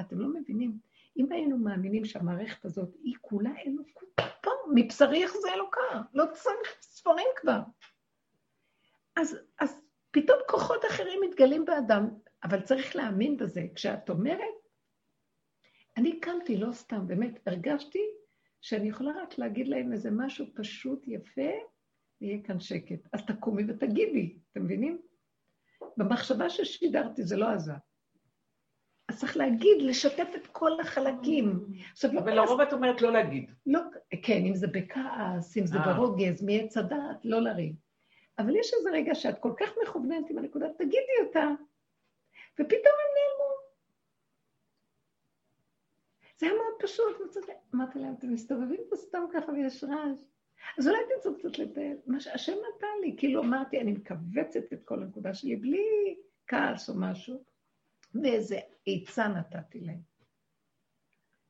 אתם לא מבינים. אם היינו מאמינים שהמערכת הזאת היא כולה אלוקות, פה, מבשרי איך זה אלוקה, לא צריך ספרים כבר. אז, אז פתאום כוחות אחרים מתגלים באדם, אבל צריך להאמין בזה. כשאת אומרת, אני קמתי, לא סתם, באמת, הרגשתי שאני יכולה רק להגיד להם איזה משהו פשוט, יפה, ויהיה כאן שקט. אז תקומי ותגידי, אתם מבינים? במחשבה ששידרתי זה לא עזר. אז צריך להגיד, לשתף את כל החלקים. עכשיו, לא אבל לרוב את אומרת לא להגיד. לא, כן, אם זה בכעס, אם זה אה. ברוגז, מעץ הדעת, לא לריב. אבל יש איזה רגע שאת כל כך מכווננת עם הנקודה, תגידי אותה, ופתאום הם נעלמו. זה היה מאוד פשוט, אמרתי להם, אתם מסתובבים פה סתם ככה ויש רעש. אז אולי תצאו קצת לטייל, מה שהשם נתן לי, כאילו אמרתי, אני מכווצת את כל הנקודה שלי בלי כעס או משהו, ואיזה עצה נתתי להם.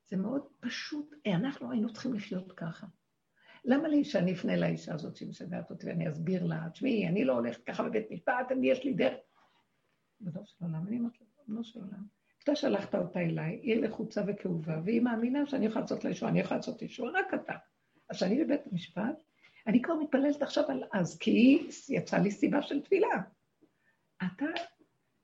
זה מאוד פשוט, אה, אנחנו היינו צריכים לחיות ככה. למה לי שאני אפנה לאישה הזאת שהיא משגעת אותי ואני אסביר לה, תשמעי, אני לא הולכת ככה בבית משפט, אני יש לי דרך. בדור של עולם, אני אומרת לו, בדור של עולם. אתה שלחת אותה אליי, היא לחוצה וכאובה, והיא מאמינה שאני יכולה לעשות לה ישועה, אני יכולה לעשות ישועה, רק אתה. אז כשאני בבית המשפט, אני כבר מתפללת עכשיו על אז, כי היא יצאה לי סיבה של תפילה. אתה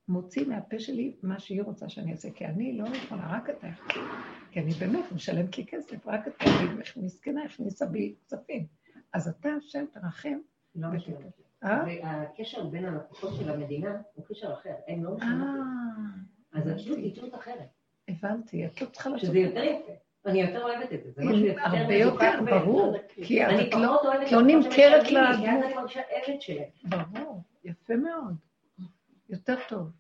מוציא מהפה שלי מה שהיא רוצה שאני אעשה, כי אני לא יכולה, רק אתה יכול. כי אני באמת משלמת לי כסף, רק אתה, אני מסכנה, הכניסה בי כספים. אז אתה, השם, תרחם. לא משנה. אה? והקשר בין הלקוחות של המדינה הוא קשר אחר, הם לא משנים. אה, אז זה פשוט איתות אחרת, הבנתי, את לא צריכה לעשות... שזה יותר יפה. אני יותר אוהבת את זה, זה משהו יותר הרבה יותר, ברור. כי את לא... פחות אוהבת את לא נמכרת לדמות. אני מרגישה עבד שלהם. ברור, יפה מאוד. יותר טוב.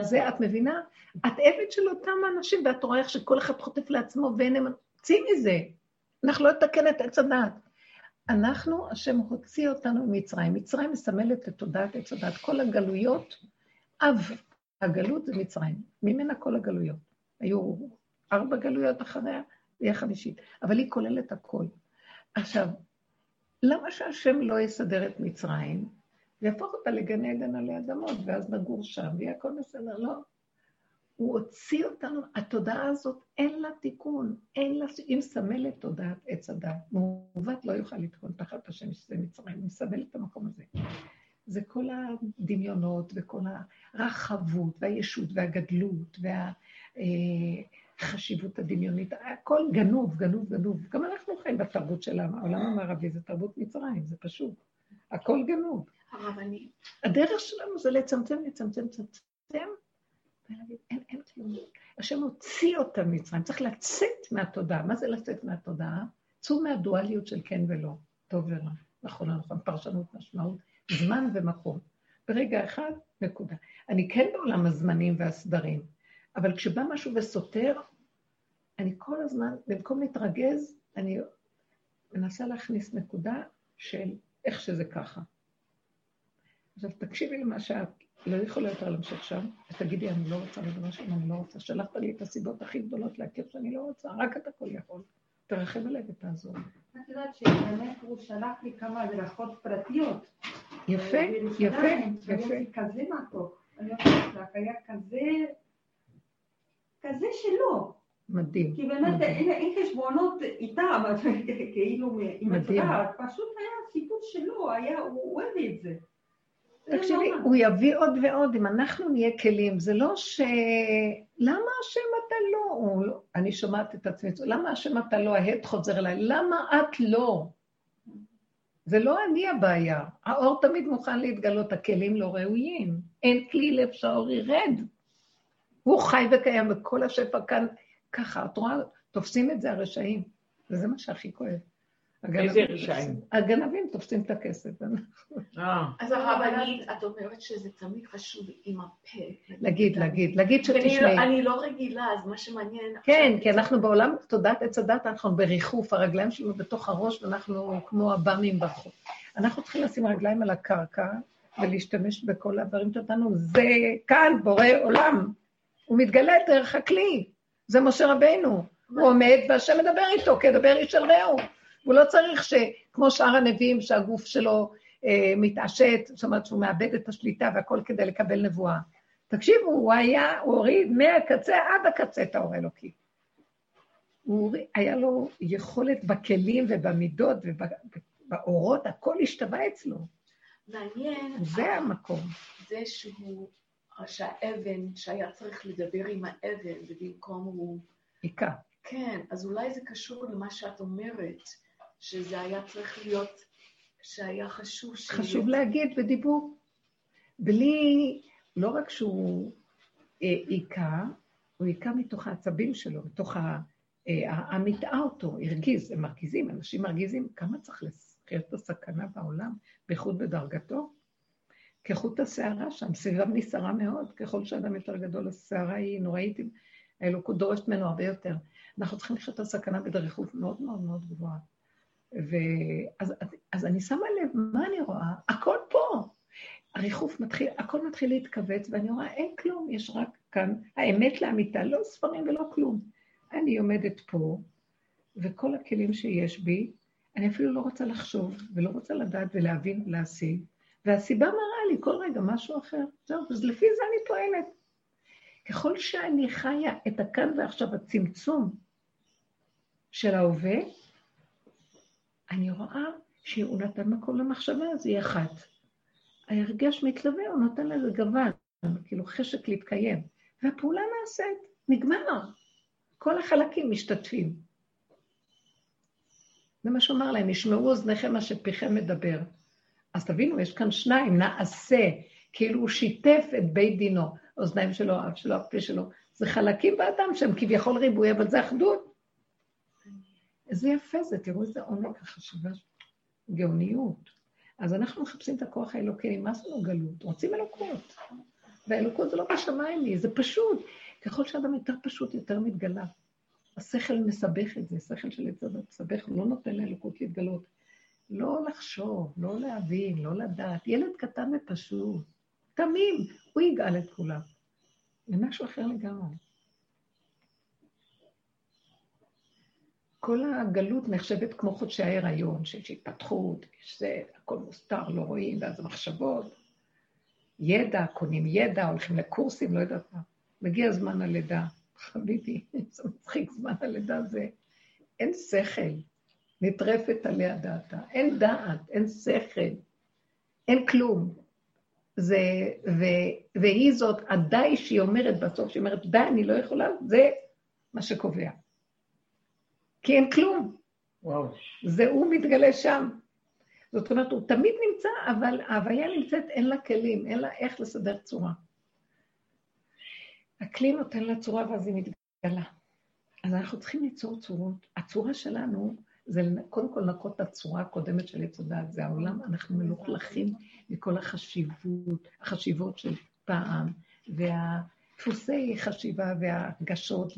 זה את מבינה? את עבד של אותם האנשים, ואת רואה איך שכל אחד חוטף לעצמו ואין אמון. צאי מזה. אנחנו לא נתקן את עץ הדעת. אנחנו, השם הוציא אותנו ממצרים. מצרים מסמלת את תודעת עץ הדעת. כל הגלויות, אב הגלות זה מצרים. ממנה כל הגלויות. היו ארבע גלויות אחריה, והיא החמישית. אבל היא כוללת הכל. עכשיו, למה שהשם לא יסדר את מצרים? ויהפוך אותה לגן עדן עלי אדמות, ואז נגור שם, ויהיה הכל בסדר. לא. הוא הוציא אותנו, התודעה הזאת, אין לה תיקון, אין לה, היא מסמלת תודעת עץ הדת. מעוות לא יוכל לתקון תחת השם שזה מצרים, היא מסמלת את המקום הזה. זה כל הדמיונות וכל הרחבות והישות והגדלות והחשיבות הדמיונית, הכל גנוב, גנוב, גנוב. גם אנחנו חיים בתרבות של העולם המערבי, זה תרבות מצרים, זה פשוט. הכל גנוב. הרבנית. הדרך שלנו זה לצמצם, לצמצם, לצמצם, ולהגיד, אין, אין כלום. השם הוציא אותם ממצרים, צריך לצאת מהתודעה. מה זה לצאת מהתודעה? צאו מהדואליות של כן ולא, טוב ורע, נכון נכון, פרשנות, משמעות, זמן ומקום. ברגע אחד, נקודה. אני כן בעולם הזמנים והסדרים, אבל כשבא משהו וסותר, אני כל הזמן, במקום להתרגז, אני מנסה להכניס נקודה של איך שזה ככה. עכשיו, תקשיבי למה שאת לא יכולה יותר להמשיך שם, ותגידי, אני לא רוצה לדבר שם, אני לא רוצה. שלחת לי את הסיבות הכי גדולות להכיר שאני לא רוצה, רק אתה כל יכול. תרחם עליי ותעזור. את יודעת שבאמת הוא שלח לי כמה הדרכות פרטיות. יפה, יפה, שהיה יפה. לי כזה מתוק. אני אומרת לך, היה כזה, כזה שלא. מדהים. כי באמת. אין חשבונות איתם, אז כאילו עם. הצבא, פשוט היה סיפור שלו, הוא אוהב את זה. זה תקשיבי, נורא. הוא יביא עוד ועוד, אם אנחנו נהיה כלים, זה לא ש... למה השם אתה לא? לא- אני שומעת את עצמי, למה השם אתה לא? ההד חוזר אליי, למה את לא? זה לא אני הבעיה. האור תמיד מוכן להתגלות, הכלים לא ראויים. אין כלי לב שהאור ירד. הוא חי וקיים, וכל השפע כאן ככה. את רואה, תופסים את זה הרשעים, וזה מה שהכי כואב. הגנבים איזה תופסים- רשעים? הגנבים תופסים את הכסף. אה, אז הרבנית, את אומרת שזה תמיד חשוב עם הפה. להגיד, להגיד, להגיד ואני שתשמעי. לא- אני לא רגילה, אז מה שמעניין... כן, כי אנחנו בעולם תודעת עץ הדת, אנחנו בריחוף, הרגליים שלנו בתוך הראש, ואנחנו כמו הבאמים בחוץ. אנחנו צריכים לשים רגליים על הקרקע ולהשתמש בכל הדברים שנתנו. זה כאן, בורא עולם. הוא מתגלה דרך הכלי. זה משה רבינו. הוא עומד והשם מדבר איתו, כדבר איש אל רעהו. הוא לא צריך שכמו שאר הנביאים, שהגוף שלו אה, מתעשת, זאת אומרת שהוא מאבד את השליטה והכל כדי לקבל נבואה. תקשיבו, הוא היה, הוא הוריד מהקצה עד הקצה את האור האלוקי. הוא היה לו יכולת בכלים ובמידות ובאורות, הכל השתווה אצלו. מעניין, זה המקום. זה שהוא שהאבן, שהיה צריך לדבר עם האבן, ובמקום הוא... היכה. כן, אז אולי זה קשור למה שאת אומרת, שזה היה צריך להיות, שהיה חשוב ש... חשוב להגיד בדיבור. בלי, לא רק שהוא אה, היכה, הוא היכה מתוך העצבים שלו, מתוך ה... אה, המיטעה אותו, הרגיז, הם מרגיזים, אנשים מרגיזים, כמה צריך להזכיר את הסכנה בעולם, בייחוד בדרגתו? כחוט השערה שם, סביבם נסערה מאוד, ככל שאדם יותר גדול, הסערה היא נוראית, האלוקות דורשת ממנו הרבה יותר. אנחנו צריכים לחיות את הסכנה בדריכות מאוד מאוד מאוד גבוהה. ואז אז אני שמה לב, מה אני רואה? הכל פה. הריחוף מתחיל, הכל מתחיל להתכווץ, ואני רואה, אין כלום, יש רק כאן האמת לאמיתה, לא ספרים ולא כלום. אני עומדת פה, וכל הכלים שיש בי, אני אפילו לא רוצה לחשוב, ולא רוצה לדעת ולהבין ולהשיג, והסיבה מראה לי כל רגע משהו אחר. זהו, אז לפי זה אני פועלת. ככל שאני חיה את הכאן ועכשיו, הצמצום של ההווה, אני רואה שהוא נתן מקום למחשבה, אז היא אחת. ההרגש מתלווה, הוא נותן לזה גוון, כאילו חשק להתקיים. והפעולה נעשית, נגמר. כל החלקים משתתפים. זה מה שאומר להם, ישמעו אוזניכם מה שפיכם מדבר. אז תבינו, יש כאן שניים, נעשה, כאילו הוא שיתף את בית דינו, אוזניים שלו, אף שלו, הפה שלו. זה חלקים באדם שהם כביכול ריבוי, אבל זה אחדות. איזה יפה זה, תראו איזה עומק החשיבה, גאוניות. אז אנחנו מחפשים את הכוח האלוקי, נמאס לנו גלות, רוצים אלוקות. והאלוקות זה לא בשמיים לי, זה פשוט. ככל שאדם יותר פשוט, יותר מתגלה. השכל מסבך את זה, שכל של יצד מסבך, הוא לא נותן לאלוקות להתגלות. לא לחשוב, לא להבין, לא לדעת. ילד קטן ופשוט, תמים, הוא יגאל את כולם. זה משהו אחר לגמרי. כל הגלות נחשבת כמו חודשי ההיריון, שיש התפתחות, יש זה, הכל מוסתר, לא רואים, ואז המחשבות. ידע, קונים ידע, הולכים לקורסים, לא יודעת מה. מגיע זמן הלידה, חביבי, זה מצחיק, זמן הלידה זה... אין שכל, נטרפת עליה דעתה. אין דעת, אין שכל, אין כלום. זה, ו, והיא זאת, הדי שהיא אומרת בסוף, שהיא אומרת, די, אני לא יכולה, זה מה שקובע. כי אין כלום. וואו. זה הוא מתגלה שם. זאת אומרת, הוא תמיד נמצא, אבל ההוויה נמצאת, אין לה כלים, אין לה איך לסדר צורה. הכלי נותן לה צורה ואז היא מתגלה. אז אנחנו צריכים ליצור צורות. הצורה שלנו זה קודם כל לנקות את הצורה הקודמת של עץ הדעת, זה העולם, אנחנו מלוכלכים מכל החשיבות, החשיבות של פעם, והדפוסי חשיבה וההרגשות,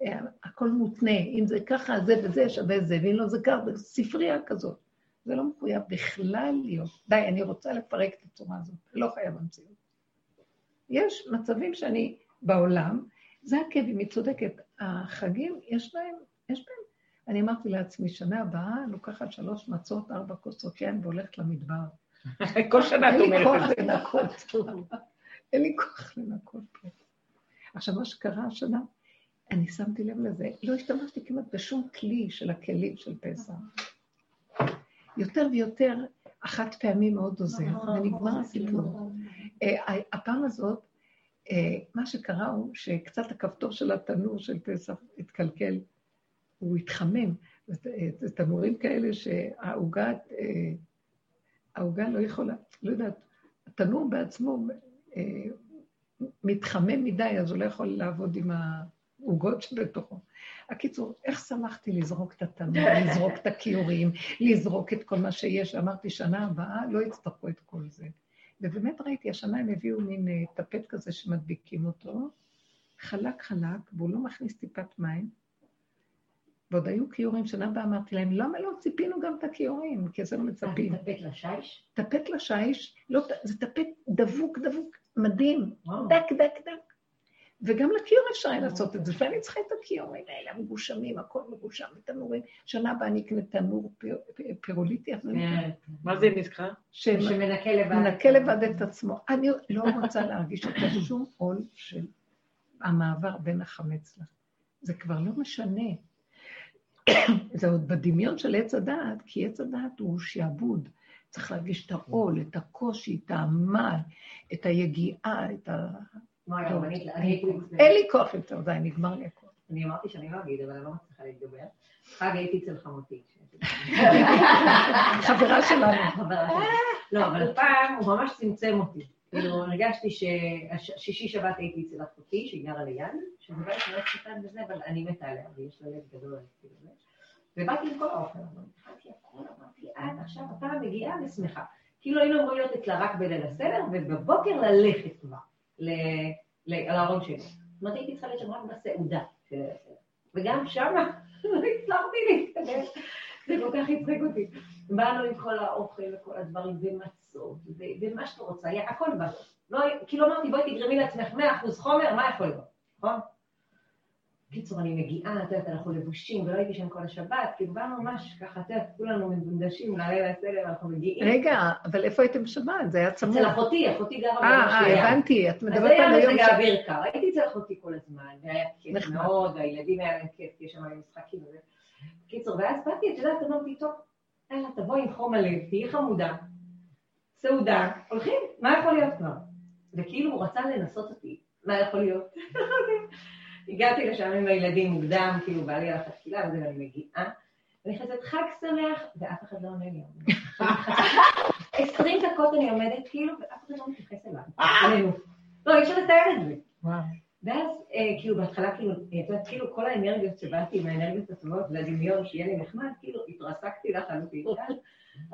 והכל מותנה, אם זה ככה, זה וזה שווה זה, ואם לא זה ככה, זה ספרייה כזאת. זה לא מחויב בכלל להיות. די, אני רוצה לפרק את הצורה הזאת, לא חייב המציאות. יש מצבים שאני בעולם, זה הכאבים, היא צודקת. החגים, יש להם, יש בהם אני אמרתי לעצמי, שנה הבאה לוקחת שלוש מצות, ארבע כוסות יין והולכת למדבר. כל שנה את אומרת אין לי כוח לנקות. אין לי כוח לנקות פה. עכשיו, מה שקרה השנה, אני שמתי לב לזה, לא השתמשתי כמעט בשום כלי של הכלים של פסח. יותר ויותר, אחת פעמים מאוד עוזר, ונגמר הסיפור. אה, הפעם הזאת, אה, מה שקרה הוא שקצת הכפתור של התנור של פסח התקלקל. הוא התחמם. זה תנורים כאלה שהעוגה, אה, העוגה לא יכולה, לא יודעת, התנור בעצמו אה, מתחמם מדי, אז הוא לא יכול לעבוד עם העוגות שבתוכו. הקיצור, איך שמחתי לזרוק את התנור, לזרוק את הכיורים, לזרוק את כל מה שיש. אמרתי, שנה הבאה לא יצטרכו את כל זה. ובאמת ראיתי, השנה הם הביאו מין אה, טפט כזה שמדביקים אותו, חלק חלק, והוא לא מכניס טיפת מים, ועוד היו כיורים, שנה הבאה אמרתי להם, למה לא ציפינו גם את הכיורים? כי אז הם מצפים. טפט לשיש? טפט לשיש, לא, זה טפט דבוק דבוק, מדהים, דק דק דק. וגם לכיור אפשר היה לעשות את זה, ואני צריכה את הכיורים האלה, המגושמים, הכל מגושם, תנורים. שנה הבאה אני אקנה תנור פירוליטי, אז אני... כן. מה זה נקרא? שמנקה לבד. מנקה לבד את עצמו. אני לא רוצה להרגיש את שום עול של המעבר בין החמץ לה. זה כבר לא משנה. זה עוד בדמיון של עץ הדעת, כי עץ הדעת הוא שעבוד, צריך להרגיש את העול, את הקושי, את העמל, את היגיעה, את ה... אין לי כוח יותר, די, נגמר לי הכול. אני אמרתי שאני לא אגיד, אבל אני לא מצליחה להתגבר. חג הייתי אצל חמותי. חברה שלנו. לא, אבל פעם הוא ממש צמצם אותי. כאילו, הרגשתי ששישי שבת הייתי אצל אחותי, שהיא גרה ליד, שזה בית מאוד קטן וזה, אבל אני מתה עליה, ויש לה לב גדול. כאילו זה. ובאתי עם כל האוכל, התחלתי הכל, אמרתי, את עכשיו הפעם מגיעה ושמחה. כאילו היינו אמורים להיות אצלה רק בליל הסדר, ובבוקר ללכת כבר ל- ל- לארון שלי. זאת אומרת, הייתי צריכה להיות שם רק בסעודה. וגם שמה לא הצלחתי להתקדם. זה כל כך הצחיק אותי. באנו עם כל האוכל וכל הדברים, ומצות, ומה שאת רוצה, הכל בא. כאילו אמרתי, בואי תגרמי לעצמך 100% חומר, מה יכול להיות, נכון? קיצור, אני מגיעה, את יודעת, אנחנו לבושים, ולא הייתי שם כל השבת, כאילו באנו ממש ככה, את יודעת, כולנו מבונדשים לליל הסדר, אנחנו מגיעים. רגע, אבל איפה הייתם שבת? זה היה צמוד. אצל אחותי, אחותי גרה אה, בראש אה. הבנתי, את אז מדברת היה על היום מזג ש... האוויר קר, הייתי אצל אחותי כל הזמן, והיה כיף. מאוד, והילדים היה להם כיף, כי יש שם משחקים וזה. קיצור, ואז באתי, את יודעת, אמרתי, טוב, יאללה, תבואי עם חום הלב, תהיי חמודה, סעודה, הולכים, מה יכול להיות כבר? וכאילו הוא רצה לנסות אותי, מה יכול להיות? הגעתי לשם עם הילדים מוקדם, כאילו בא לי הלכת תפילה וזה, ואני מגיעה, ואני נכנסת חג שמח, ואף אחד לא עונה לי. עשרים דקות אני עומדת כאילו, ואף אחד לא מתייחס. אלינו. לא, אי אפשר לתאר את זה. ואז אה, כאילו בהתחלה כאילו, את יודעת, כאילו כל האנרגיות שבאתי עם האנרגיות הטובות והדמיון שיהיה לי נחמד, כאילו התרסקתי לחלוטין.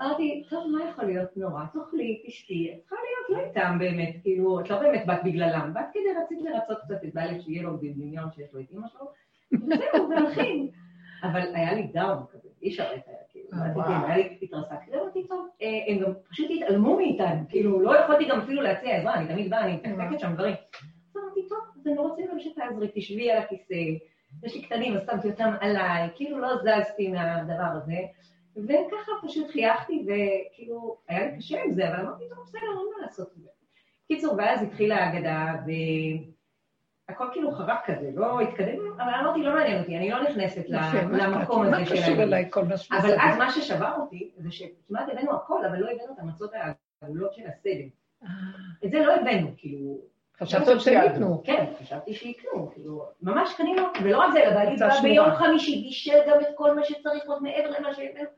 אמרתי, טוב, מה יכול להיות נורא? תאכלי, תשתי, צריכה להיות לא איתם באמת, כאילו, את לא באמת באת בגללם, באת כדי רצית לרצות קצת את בעלך שיהיה לו דמיון שיש לו את אמא שלו, וזהו, והולכים. אבל היה לי דאון כזה, אי אפשר לתאר, כאילו, אה. היה לי, התרסקתי, אמרתי, טוב, אה, הם גם פשוט התעלמו מאיתנו, כאילו, לא יכולתי גם אפילו להציע עזרה, אני תמיד באה, אני מתקתקת שם דברים. אמרתי, טוב, אז אני רוצה גם שתעזרי, תשבי על הכיסא, יש לי קטנים, אז שמתי אותם עליי, כאילו לא זזתי מהדבר הזה, וככה פשוט חייכתי, וכאילו, היה לי קשה עם זה, אבל אמרתי, טוב, בסדר, אין מה לעשות עם זה. קיצור, ואז התחילה ההגדה, והכל כאילו חרק כזה, לא התקדם, אבל אמרתי, לא מעניין אותי, אני לא נכנסת מה למקום? הזה מה של קשור ה- אליי כל מה שמסביב? אבל אז מה ששבר אותי, זה שכמעט הבאנו הכל, אבל לא הבאנו את המצות העגולות של הסדר. אה, את זה לא הבאנו, כאילו, חשבתם שהם ייתנו. כן, חשבתי שיקנו, כאילו, ממש קנינו, ולא רק זה, אלא בעלי בא. ביום חמישי, בישל גם את כל מה שצריך עוד מעבר למה שהבאנו,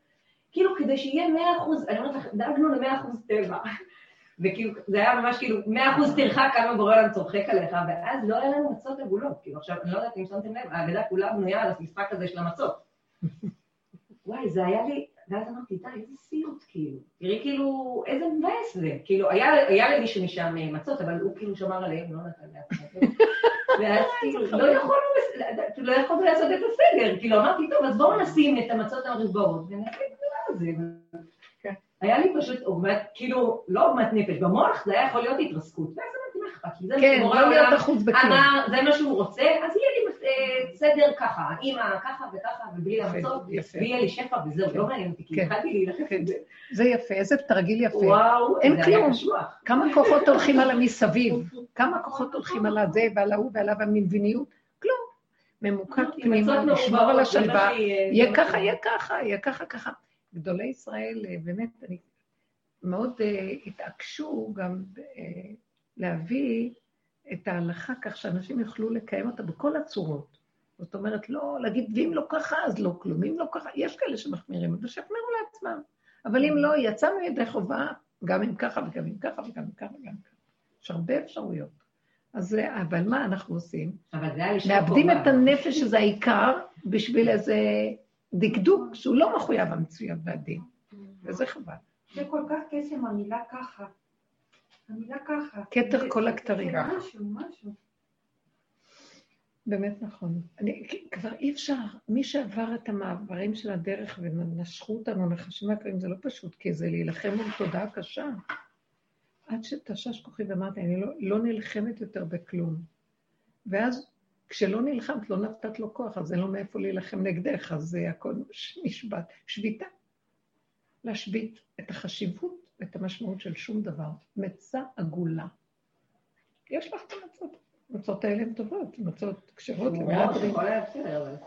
כאילו, כדי שיהיה מאה אחוז, אני אומרת לך, דאגנו למאה אחוז טבע. וכאילו, זה היה ממש כאילו, מאה אחוז טרחה כמה גורל עולם צוחק עליך, ואז לא היה לנו מצות עגולות. כאילו, עכשיו, אני לא יודעת אם שמתם לב, ההגדה כולה בנויה על המשחק הזה של המצות. וואי, זה היה לי, ואז אמרתי, די, איזה סיוט, כאילו. תראי, כאילו, איזה מבאס זה. כאילו, היה, היה למישהו משם אה, מצות, אבל הוא כאילו שמר עליהם, לא נתן אחד. ואז כאילו, לא יכולנו, לא יכולנו לעשות את הסדר. כאילו, אמרתי, טוב, אז בואו נשים את המצות את הדבר הזה. כן. היה לי פשוט עוגמת, כאילו, לא עוגמת נפש, במוח זה היה יכול להיות התרסקות. כן, לא להיות אחוז בכלום. אמר, זה מה שהוא רוצה, אז יהיה לי אה, סדר ככה, אימא ככה וככה, ובלי המצות, יפה. ויהיה לי שפע וזהו, לא מעניין אותי, כי כן. התחלתי להילחם כן. עם זה. זה יפה, איזה תרגיל יפה. וואו, אין כלום. כמה כוחות הולכים על המסביב, כמה כוחות הולכים על הזה ועל ההוא ועל המדיניות, כלום. ממוקד אמרתי, פנימה, מצות לשמור על השלווה, זה יהיה ככה. יהיה ככה, יהיה ככה, ככה. גדולי ישראל, אה, באמת, אני מאוד אה, התעקשו גם אה, להביא את ההלכה כך שאנשים יוכלו לקיים אותה בכל הצורות. זאת אומרת, לא להגיד, ואם לא ככה, אז לא כלום, אם לא ככה, יש כאלה שמחמירים, אבל שיחמירו לעצמם. אבל אם לא, יצאנו ידי חובה, גם אם ככה וגם אם ככה וגם אם ככה וגם ככה. יש הרבה אפשרויות. אז, אבל מה אנחנו עושים? אבל זה היה לי שוק מאבדים חובה. את הנפש שזה העיקר בשביל איזה דקדוק שהוא לא מחויב המציאות והדין, וזה חבל. זה כל כך קסם המילה ככה. המילה ככה. כתר כל הכתרים. זה משהו, משהו. באמת נכון. אני, כבר אי אפשר, מי שעבר את המעברים של הדרך ונשכו אותנו נחשים מהקרים, זה לא פשוט, כי זה להילחם מול תודעה קשה. עד שתשש כוחי ואמרתי, אני לא, לא נלחמת יותר בכלום. ואז כשלא נלחמת, לא נתת לו כוח, אז אין לו מאיפה להילחם נגדך, אז זה הכל נשבט. שביתה. להשבית את החשיבות ואת המשמעות של שום דבר. מצה עגולה. יש לך את המצות. המצות האלה הן טובות, מצות כשרות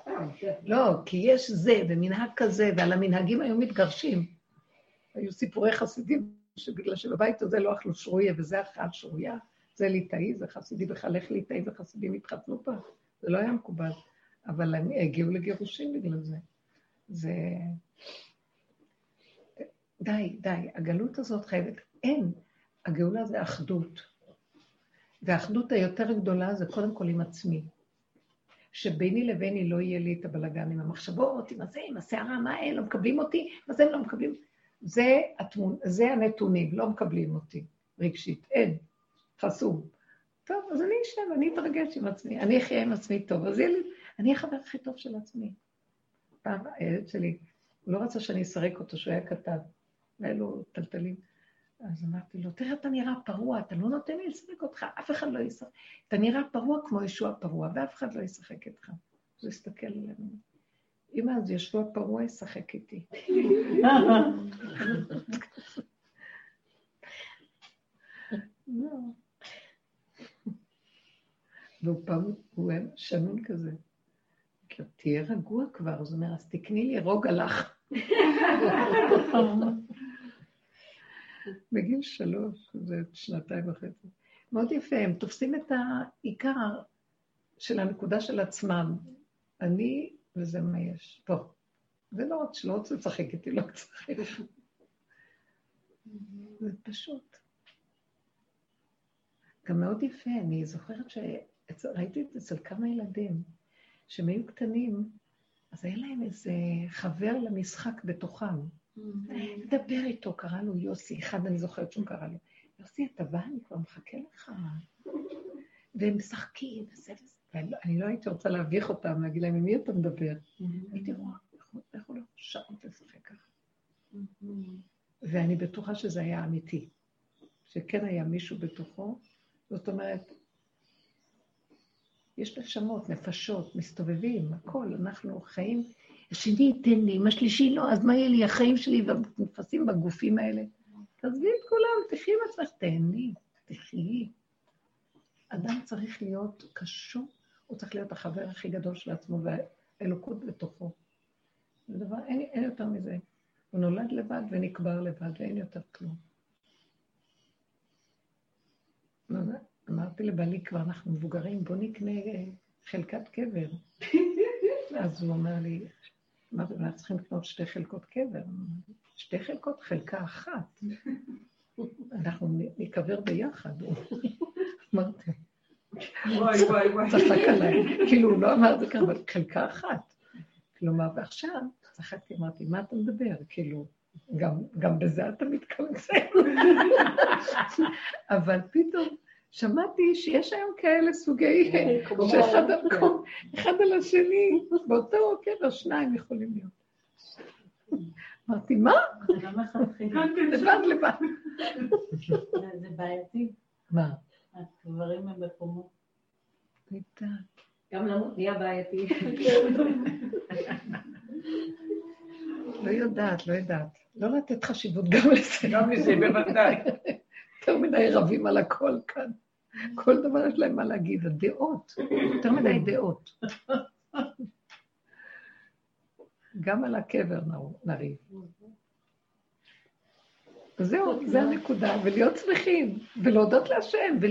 סתם, כן. לא, כי יש זה ומנהג כזה, ועל המנהגים היו מתגרשים. היו סיפורי חסידים, שבגלל שבבית הזה לא אכלו שרויה, וזה אכל שרויה, זה ליטאי, זה חסידי, בכלל איך ליטאי וחסידים התחתנו פה? זה לא היה מקובל. אבל הם הגיעו לגירושים בגלל זה. זה... די, די, הגלות הזאת חייבת, אין. הגאולה זה אחדות. והאחדות היותר גדולה זה קודם כל עם עצמי. שביני לביני לא יהיה לי את הבלגן עם המחשבות, עם הזה, עם הסערה, מה אין, לא מקבלים אותי, מה זה לא מקבלים. זה, התמונ... זה הנתונים, לא מקבלים אותי רגשית, אין, חסום. טוב, אז אני אשב, אני אתרגש עם עצמי, אני אחיה עם עצמי טוב, אז יהיה לי, אני החבר הכי טוב של עצמי. פעם הילד שלי, הוא לא רצה שאני אסרק אותו, שהוא היה קטן, והיה לו טלטלים. אז אמרתי לו, תראה, אתה נראה פרוע, אתה לא נותן לי לסרק אותך, אף אחד לא ישחק. אתה נראה פרוע כמו ישוע פרוע, ואף אחד לא ישחק איתך. אז הוא הסתכל עלינו. אמא, אז ישוע פרוע ישחק איתי. לא. והוא פעם, הוא היה שנון כזה. תהיה רגוע כבר, אז הוא אומר, אז תקני לי רוגע לך. בגיל שלוש, זה שנתיים וחצי. מאוד יפה, הם תופסים את העיקר של הנקודה של עצמם. אני, וזה מה יש. פה. זה לא עוד שלא רוצה לשחק איתי, לא לשחק. זה פשוט. גם מאוד יפה, אני זוכרת שראיתי את זה אצל כמה ילדים, שהם היו קטנים, אז היה להם איזה חבר למשחק בתוכם. דבר איתו, קרא לו יוסי, אחד אני זוכרת שהוא קרא לו, יוסי, אתה בא, אני כבר מחכה לך. והם משחקים, וזה וזה. ואני לא הייתי רוצה להביך אותם, להגיד להם, עם מי אתה מדבר? הייתי רואה, איך הוא לא שעות לשחק ככה. ואני בטוחה שזה היה אמיתי, שכן היה מישהו בתוכו, זאת אומרת, יש נשמות, נפשות, מסתובבים, הכל, אנחנו חיים השני ייתן לי, אם השלישי לא, אז מה יהיה לי, החיים שלי נתפסים בגופים האלה? תעזבי את כולם, תחי עם עצמך, תהני, תחי. אדם צריך להיות קשור, הוא צריך להיות החבר הכי גדול של עצמו, והאלוקות בתוכו. זה דבר, אין, אין יותר מזה. הוא נולד לבד ונקבר לבד, ואין יותר כלום. אמרתי לבעלי, כבר אנחנו מבוגרים, בוא נקנה חלקת קבר. אז הוא אומר לי, אמרתי, אנחנו צריכים לקנות שתי חלקות קבר. שתי חלקות, חלקה אחת. אנחנו ניקבר ביחד. אמרתי, וואי, וואי, וואי. צחק עליי. כאילו, הוא לא אמר את זה ככה, אבל חלקה אחת. כלומר, ועכשיו, צחקתי, אמרתי, מה אתה מדבר? כאילו, גם, גם בזה אתה מתקמצן. אבל פתאום שמעתי שיש היום כאלה סוגי, שאחד המקום, אחד על השני, באותו קבר שניים יכולים להיות. אמרתי, מה? לא. לבד לבד. זה בעייתי. מה? הדברים הם בקומות. גם למות נהיה בעייתי. לא יודעת, לא יודעת. לא לתת חשיבות גם לזה. גם לזה, בוודאי. יותר מדי רבים על הכל כאן. כל דבר יש להם מה להגיד, הדעות, יותר מדי דעות. גם על הקבר נריב. זהו, זה הנקודה, ולהיות שמחים, ולהודות להשם. ו...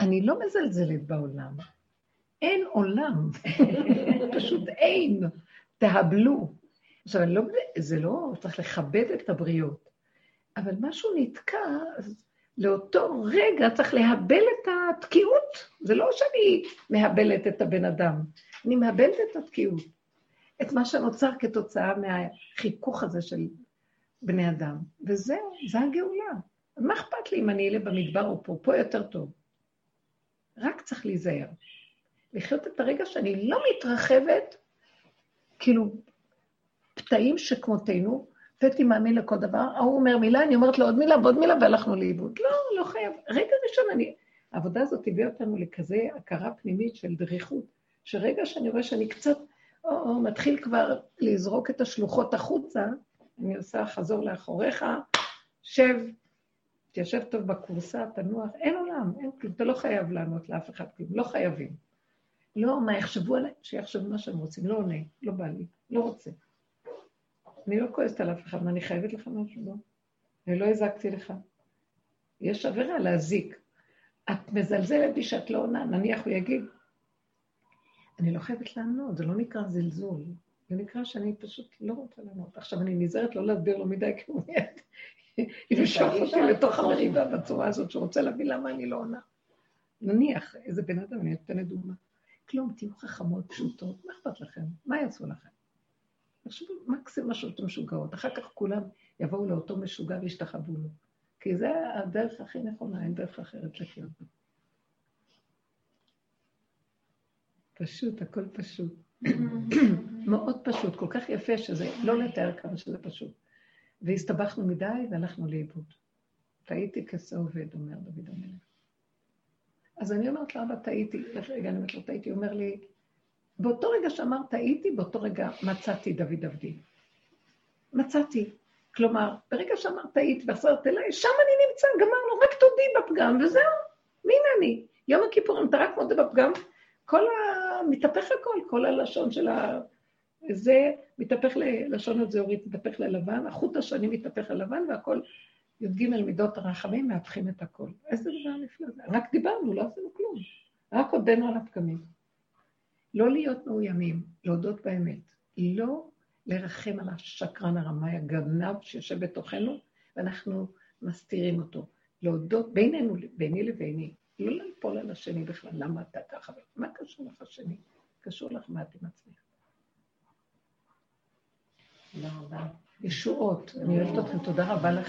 אני לא מזלזלת בעולם. אין עולם, פשוט אין. תהבלו. עכשיו, לא, זה לא, צריך לכבד את הבריות, אבל משהו נתקע, אז לאותו רגע צריך להבל את התקיעות. זה לא שאני מהבלת את הבן אדם, אני מהבלת את התקיעות. את מה שנוצר כתוצאה מהחיכוך הזה של בני אדם. וזהו, זה הגאולה. מה אכפת לי אם אני אהיה במדבר או פה? פה יותר טוב. רק צריך להיזהר. לחיות את הרגע שאני לא מתרחבת, כאילו, פתאים שכמותנו, פטי מאמין לכל דבר, ההוא אומר מילה, אני אומרת לו עוד מילה ועוד מילה, והלכנו לאיבוד. לא, לא חייב. רגע ראשון, אני... העבודה הזאת הביאה אותנו לכזה הכרה פנימית של דריכות, שרגע שאני רואה שאני קצת, או, או, מתחיל כבר לזרוק את השלוחות החוצה, אני עושה חזור לאחוריך, שב, תיישב טוב בכורסה, תנוח, אין עולם, אין כלום, אתה לא חייב לענות לאף אחד כלום, לא חייבים. לא, מה יחשבו עליי? שיחשבו מה שהם רוצים, לא עונה, לא בא לי, לא רוצה. אני לא כועסת על אף אחד, מה, אני חייבת לך משהו? לא. אני לא הזקתי לך. יש עבירה להזיק. את מזלזלת בי שאת לא עונה, נניח הוא יגיד, אני לא חייבת לענות, זה לא נקרא זלזול, זה נקרא שאני פשוט לא רוצה לענות. עכשיו, אני נזהרת לא להסביר לו מדי, כי הוא מיד ימשוך אותי לתוך המריבה בצורה הזאת, שהוא רוצה להבין למה אני לא עונה. נניח, איזה בן אדם, אני נותנת דוגמה. כלום, תהיו חכמות, פשוטות, מה אכפת לכם? מה יעשו לכם? תחשבו, מקסימום משהו שאתם משוגעות. אחר כך כולם יבואו לאותו משוגע וישתחוו לו. כי זה הדרך הכי נכונה, אין דרך אחרת לחיות. פשוט, הכל פשוט. מאוד פשוט, כל כך יפה שזה, לא לתאר כמה שזה פשוט. והסתבכנו מדי והלכנו לאיבוד. טעיתי כסה עובד, אומר דוד המלך. אז אני אומרת לאבא, טעיתי, רגע, אני אומרת לו, טעיתי, אומר לי, באותו רגע שאמר טעיתי, באותו רגע מצאתי דוד עבדי. מצאתי. כלומר, ברגע שאמרת טעיתי וחזרת אליי, שם אני נמצא, גמרנו, רק תודי בפגם, וזהו, והנה אני. יום הכיפורים, אתה רק מודה בפגם, כל ה... מתהפך הכל, כל הלשון של ה... זה מתהפך ללשון הזהורית, מתהפך ללבן, החוט השני מתהפך ללבן, והכל, י"ג מידות הרחמים מהפכים את הכל. איזה דבר נפלא זה. רק דיברנו, לא עשינו כלום. רק הודינו על הפגמים. לא להיות מאוימים, להודות באמת. לא לרחם על השקרן הרמאי, הגנב שיושב בתוכנו, ואנחנו מסתירים אותו. להודות בינינו, ביני לביני, לא ליפול על השני בכלל, למה אתה ככה? מה קשור לך השני? קשור לך מה את עם עצמך. תודה רבה. ישועות, אני אוהבת אתכם, תודה רבה לכם.